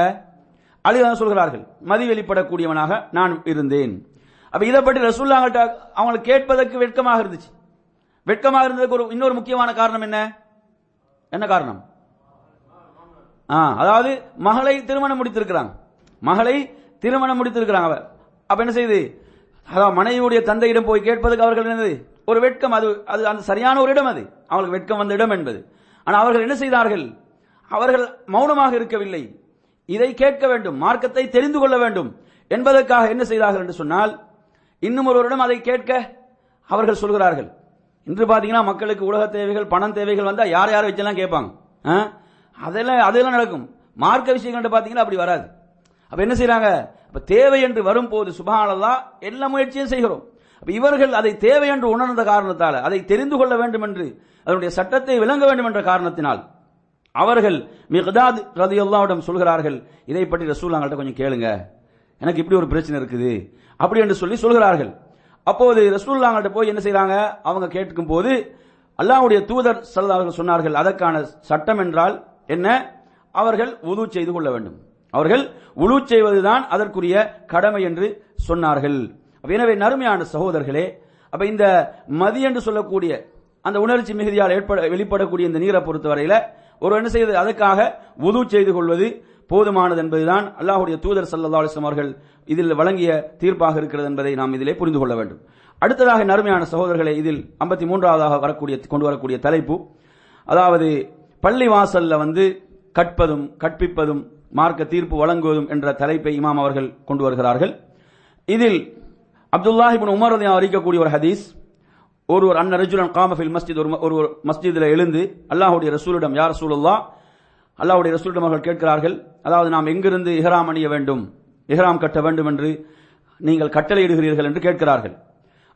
அலி சொல்கிறார்கள் மதி வெளிப்படக்கூடியவனாக நான் இருந்தேன். அப்ப இதை பற்றி ரசூல்லாங்கள்ட்ட அவங்களுக்கு கேட்பதற்கு வெட்கமாக இருந்துச்சு. வெட்கமாக இருந்ததுக்கு ஒரு இன்னொரு முக்கியமான காரணம் என்ன? என்ன காரணம்? ஆ, அதாவது மகளை திருமணம் முடித்திருக்கிறாங்க. மகளை திருமணம் முடித்திருக்கிறாங்க அவ அப்ப என்ன செய்யுது அதாவது மனைவியுடைய தந்தையிடம் போய் கேட்பதுக்கு அவர்கள் என்னது? ஒரு வெட்கம் அது அது அந்த சரியான ஒரு இடம் அது. அவங்களுக்கு வெட்கம் வந்த இடம் என்பது. ஆனால் அவர்கள் என்ன செய்தார்கள்? அவர்கள் மௌனமாக இருக்கவில்லை. இதை கேட்க வேண்டும் மார்க்கத்தை தெரிந்து கொள்ள வேண்டும் என்பதற்காக என்ன செய்தார்கள் என்று சொன்னால் இன்னும் ஒருவரிடம் அதை கேட்க அவர்கள் சொல்கிறார்கள். இன்று பார்த்தீங்கன்னா மக்களுக்கு உலக தேவைகள் பணம் தேவைகள் வந்தால் யார் யாரை வச்செல்லாம் கேட்பாங்க? ஆ? அதெல்லாம் அதெல்லாம் நடக்கும். மார்க்க விஷயங்கள் பார்த்தீங்கன்னா அப்படி வராது. அப்ப என்ன செய்யறாங்க அப்ப தேவை என்று வரும்போது சுபஹானல்லா எல்லா முயற்சியும் செய்கிறோம். அப்ப இவர்கள் அதை தேவை என்று உணர்ந்த காரணத்தால் அதை தெரிந்து கொள்ள வேண்டும் என்று அதனுடைய சட்டத்தை விளங்க வேண்டும் என்ற காரணத்தினால் அவர்கள் மிகதாத் ரதியுல்லாவிடம் சொல்கிறார்கள் இதை பற்றி ரசூல் அவங்கள்ட்ட கொஞ்சம் கேளுங்க. எனக்கு இப்படி ஒரு பிரச்சனை இருக்குது. அப்படி என்று சொல்லி சொல்கிறார்கள். அப்போது ரசூல்லாங்கள்ட்ட போய் என்ன செய்யறாங்க அவங்க கேட்கும் போது அல்லாஹ்வுடைய தூதர் ஸல்லல்லாஹு சொன்னார்கள் அதற்கான சட்டம் என்றால் என்ன? அவர்கள் உது செய்து கொள்ள வேண்டும். அவர்கள் உழு செய்வதுதான் அதற்குரிய கடமை என்று சொன்னார்கள். எனவே நறுமையான சகோதரர்களே அப்ப இந்த மதி என்று சொல்லக்கூடிய அந்த உணர்ச்சி மிகுதியால் ஏற்பட வெளிப்படக்கூடிய இந்த நீரை பொறுத்தவரையில ஒரு என்ன செய்வது? அதற்காக உது செய்து கொள்வது போதுமானது என்பதுதான் அல்லாஹ்வுடைய தூதர் ஸல்லல்லாஹு அலைஹி அவர்கள் இதில் வழங்கிய தீர்ப்பாக இருக்கிறது என்பதை நாம் இதிலே புரிந்து கொள்ள வேண்டும். அடுத்ததாக நறுமையான சகோதரர்களை இதில் 53 மூன்றாவதாக வரக்கூடிய கொண்டு வரக்கூடிய தலைப்பு அதாவது பள்ளி வாசல்ல வந்து கற்பதும் கற்பிப்பதும் மார்க்க தீர்ப்பு வழங்குவதும் என்ற தலைப்பை இமாம் அவர்கள் கொண்டு வருகிறார்கள். இதில் அப்துல்லாஹ் உமர் அறிக்கக்கூடிய ஒரு ஹதீஸ் ஒருவர் அன்ன ரஜுலன் காமஃபில் மஸ்ஜித் ஒரு ஒரு மஸ்ஜிதில் எழுந்து அல்லாஹுடைய ரசூலிடம் யார் ரசூலுல்லா அல்லாஹ்வுடைய ரசூலிடம் அவர்கள் கேட்கிறார்கள் அதாவது நாம் எங்கிருந்து இஹராம் அணிய வேண்டும்? இஹராம் கட்ட வேண்டும் என்று நீங்கள் கட்டளையிடுகிறீர்கள் என்று கேட்கிறார்கள்.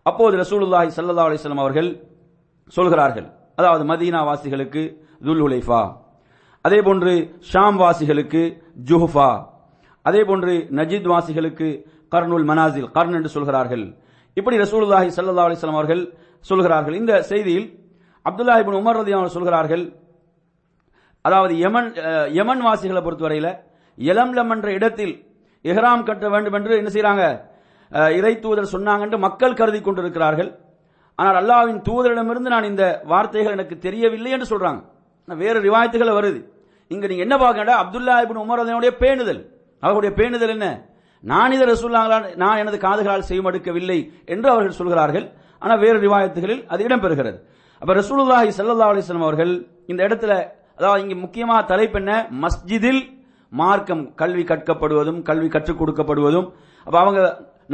அப்போது ரசூலுல்லாஹி சல்லா அலிஸ்லாம் அவர்கள் சொல்கிறார்கள் அதாவது மதீனா வாசிகளுக்கு துல் ஹுலைஃபா அதே போன்று ஷாம் வாசிகளுக்கு ஜுஹுஃபா அதே போன்று நஜீத் வாசிகளுக்கு கர்னுல் மனாசில் கர்ன் என்று சொல்கிறார்கள். இப்படி ரசூலுல்லாஹி சல்லா அலிஸ்லாம் அவர்கள் சொல்கிறார்கள். இந்த செய்தியில் அப்துல்லாஹிபின் உமர் ரதி அவர்கள் சொல்கிறார்கள் அதாவது யமன் யமன் வாசிகளை பொறுத்தவரையில் யலம்லம் என்ற இடத்தில் இஹ்ராம் கட்ட வேண்டும் என்று என்ன செய்கிறாங்க இறை தூதர் சொன்னாங்க என்று மக்கள் கருதி கொண்டிருக்கிறார்கள். ஆனால் அல்லாஹ்வின் தூதரிடமிருந்து நான் இந்த வார்த்தைகள் எனக்கு தெரியவில்லை என்று சொல்றாங்க. வேறு ரிவாயத்துகள் வருது. இங்க நீங்க என்ன பார்க்கண்டா அப்துல்லா இப்னு உமர் அதனுடைய பேணுதல். அவர்களுடைய பேணுதல் என்ன? நான் இதை ரசூல்லாங்களால் நான் எனது காதுகளால் செய்யும் எடுக்கவில்லை என்று அவர்கள் சொல்கிறார்கள். ஆனால் வேறு ரிவாயத்துகளில் அது இடம்பெறுகிறது. அப்ப ரசூலுல்லாஹி சல்லா அலிஸ்லாம் அவர்கள் இந்த இடத்துல அதாவது இங்க முக்கியமாக தலைப்பு என்ன? மஸ்ஜிதில் மார்க்கம் கல்வி கற்கப்படுவதும் கல்வி கற்றுக் கொடுக்கப்படுவதும். அப்ப அவங்க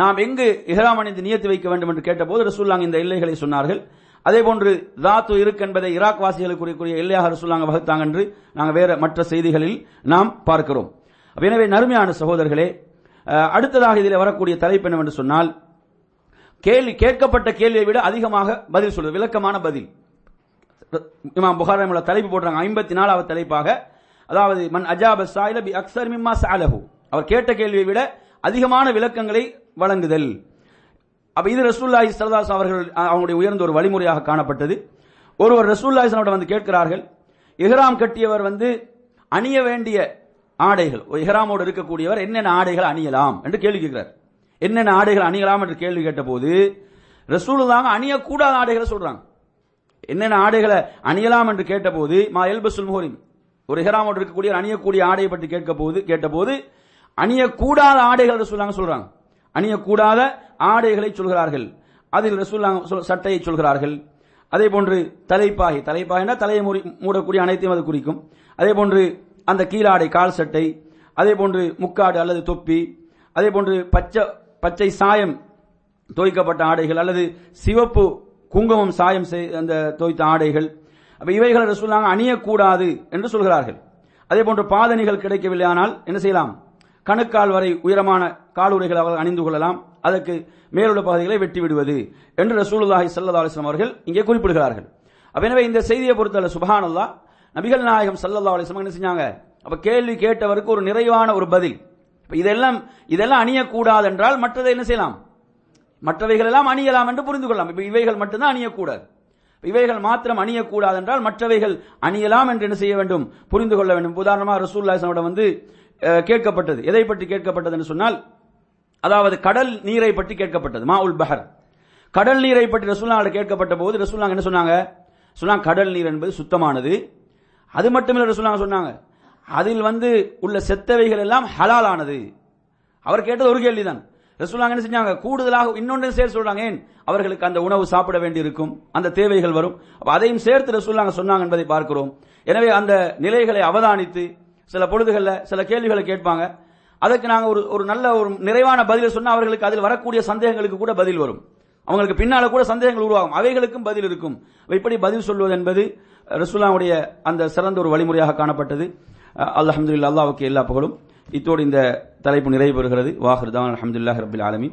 நாம் எங்கு இஹ்ராம் அணிந்து நியத்து வைக்க வேண்டும் என்று கேட்டபோது ரசூல்லாங்க இந்த எல்லைகளை சொன்னார்கள். அதே போன்று தாத்து இருக்கு என்பதை ஈராக் வாசிகளுக்கு எல்லையாக ரசூல்லாங்க வகுத்தாங்க என்று நாங்கள் வேற மற்ற செய்திகளில் நாம் பார்க்கிறோம். எனவே நறுமையான சகோதரர்களே அடுத்ததாக இதில் வரக்கூடிய தலைப்பு என்னவென்று சொன்னால் கேள்வி கேட்கப்பட்ட கேள்வியை விட அதிகமாக பதில் சொல்வது விளக்கமான பதில். இமாம் புகாரி தலைப்பு போடுறாங்க ஐம்பத்தி நாலாவது தலைப்பாக. அதாவது மன் அஜாப சாயில பி அக்சர் மிம்மா சாலஹு அவர் கேட்ட கேள்வியை விட அதிகமான விளக்கங்களை வழங்குதல். அப்ப இது ரசூல்லாஹி ஸல்லல்லாஹு அவர்கள் அவங்களுடைய உயர்ந்த ஒரு வழிமுறையாக காணப்பட்டது. ஒருவர் ரசூல்லாஹி ஸல்லல்லாஹு வந்து கேட்கிறார்கள் இஹ்ராம் கட்டியவர் வந்து அணிய வேண்டிய ஆடைகள் ஒரு இஹ்ராமோடு இருக்கக்கூடியவர் என்னென்ன ஆடைகள் அணியலாம் என்று கேள்வி கேட்கிறார். என்னென்ன ஆடைகள் அணியலாம் என்று கேள்வி கேட்டபோது ரசூலுல்லாஹ் அணியக்கூடாத ஆடைகளை சொல்றாங்க. என்னென்ன ஆடைகளை அணியலாம் என்று கேட்டபோது மா எல்பசுல் முஹரிம் ஒரு ஹெராமோடு இருக்கக்கூடிய அணியக்கூடிய ஆடையை பற்றி கேட்க போது கேட்டபோது அணியக்கூடாத ஆடைகள் ரசூலாங்க சொல்றாங்க. அணியக்கூடாத ஆடைகளை சொல்கிறார்கள். அதில் ரசூல்லா சொல்- சட்டையை சொல்கிறார்கள். அதே போன்று தலைப்பாகி. தலைப்பாகினா தலையை மூடி மூடக்கூடிய அனைத்தையும் அது குறிக்கும். அதே போன்று அந்த கீழாடை கால் சட்டை. அதே போன்று முக்காடு அல்லது தொப்பி. அதே போன்று பச்சை பச்சை சாயம் துவைக்கப்பட்ட ஆடைகள் அல்லது சிவப்பு குங்குமம் சாயம் அந்த துவைத்த ஆடைகள். அப்ப இவைகளை ரசூல்லாங்க அணியக்கூடாது என்று சொல்கிறார்கள். அதே போன்று பாதணிகள் கிடைக்கவில்லை ஆனால் என்ன செய்யலாம்? கணுக்கால் வரை உயரமான காலுரைகள் அவர்கள் அணிந்து கொள்ளலாம். அதற்கு மேலுள்ள பகுதிகளை வெட்டி விடுவது என்று ரசூலுல்லாஹி சல்லா அலிஸ்லாம் அவர்கள் இங்கே குறிப்பிடுகிறார்கள். எனவே இந்த செய்தியை பொறுத்தவரை சுபஹானல்லாஹ் நபிகள் நாயகம் சல்லா அலிஸ்லாம் என்ன செஞ்சாங்க? அப்ப கேள்வி கேட்டவருக்கு ஒரு நிறைவான ஒரு பதில். இதெல்லாம் இதெல்லாம் அணியக்கூடாது என்றால் மற்றதை என்ன செய்யலாம்? மற்றவைகள் எல்லாம் அணியலாம் என்று புரிந்து கொள்ளலாம். இப்ப இவைகள் மட்டும்தான் அணியக்கூடாது. இவைகள் மாத்திரம் அணியக்கூடாது என்றால் மற்றவைகள் அணியலாம் என்று என்ன செய்ய வேண்டும்? புரிந்து கொள்ள வேண்டும். உதாரணமாக ரசூல்லாசனோட வந்து கேட்கப்பட்டது. எதை பற்றி கேட்கப்பட்டது என்று சொன்னால் அதாவது கடல் நீரை பற்றி கேட்கப்பட்டது. மா உல் பஹர். கடல் நீரை பற்றி ரசூல்லாங்க கேட்கப்பட்ட போது ரசூல்லா என்ன சொன்னாங்க? சொன்னாங்க கடல் நீர் என்பது சுத்தமானது. அது மட்டுமில்ல ரசூல்லாங்க சொன்னாங்க. அதில் வந்து உள்ள செத்தவைகள் எல்லாம் ஹலாலானது. அவர் கேட்டது ஒரு கேள்விதான். ரசூலுல்லாஹ் என்ன செஞ்சாங்க? கூடுதலாக இன்னொன்று சேர்த்து சொல்றாங்க. ஏன்? அவர்களுக்கு அந்த உணவு சாப்பிட வேண்டியிருக்கும். அந்த தேவைகள் வரும். அதையும் சேர்த்து ரசூல்லாங்க சொன்னாங்க என்பதை பார்க்கிறோம். எனவே அந்த நிலைகளை அவதானித்து சில பொழுதுகளில் சில கேள்விகளை கேட்பாங்க. அதற்கு நாங்கள் ஒரு ஒரு நல்ல ஒரு நிறைவான பதிலை சொன்னால் அவர்களுக்கு அதில் வரக்கூடிய சந்தேகங்களுக்கு கூட பதில் வரும். அவங்களுக்கு பின்னால கூட சந்தேகங்கள் உருவாகும். அவைகளுக்கும் பதில் இருக்கும். இப்படி பதில் சொல்வது என்பது ரசுல்லாவுடைய அந்த சிறந்த ஒரு வழிமுறையாக காணப்பட்டது. அல்ஹம்துலில்லாஹ் அல்லாவுக்கு எல்லா புகழும். இத்தோடு இந்த தலைப்பு நிறைவு பெறுகிறது வாஹிருதான் அலமதுல்லாஹ் ரபில் ஆலமி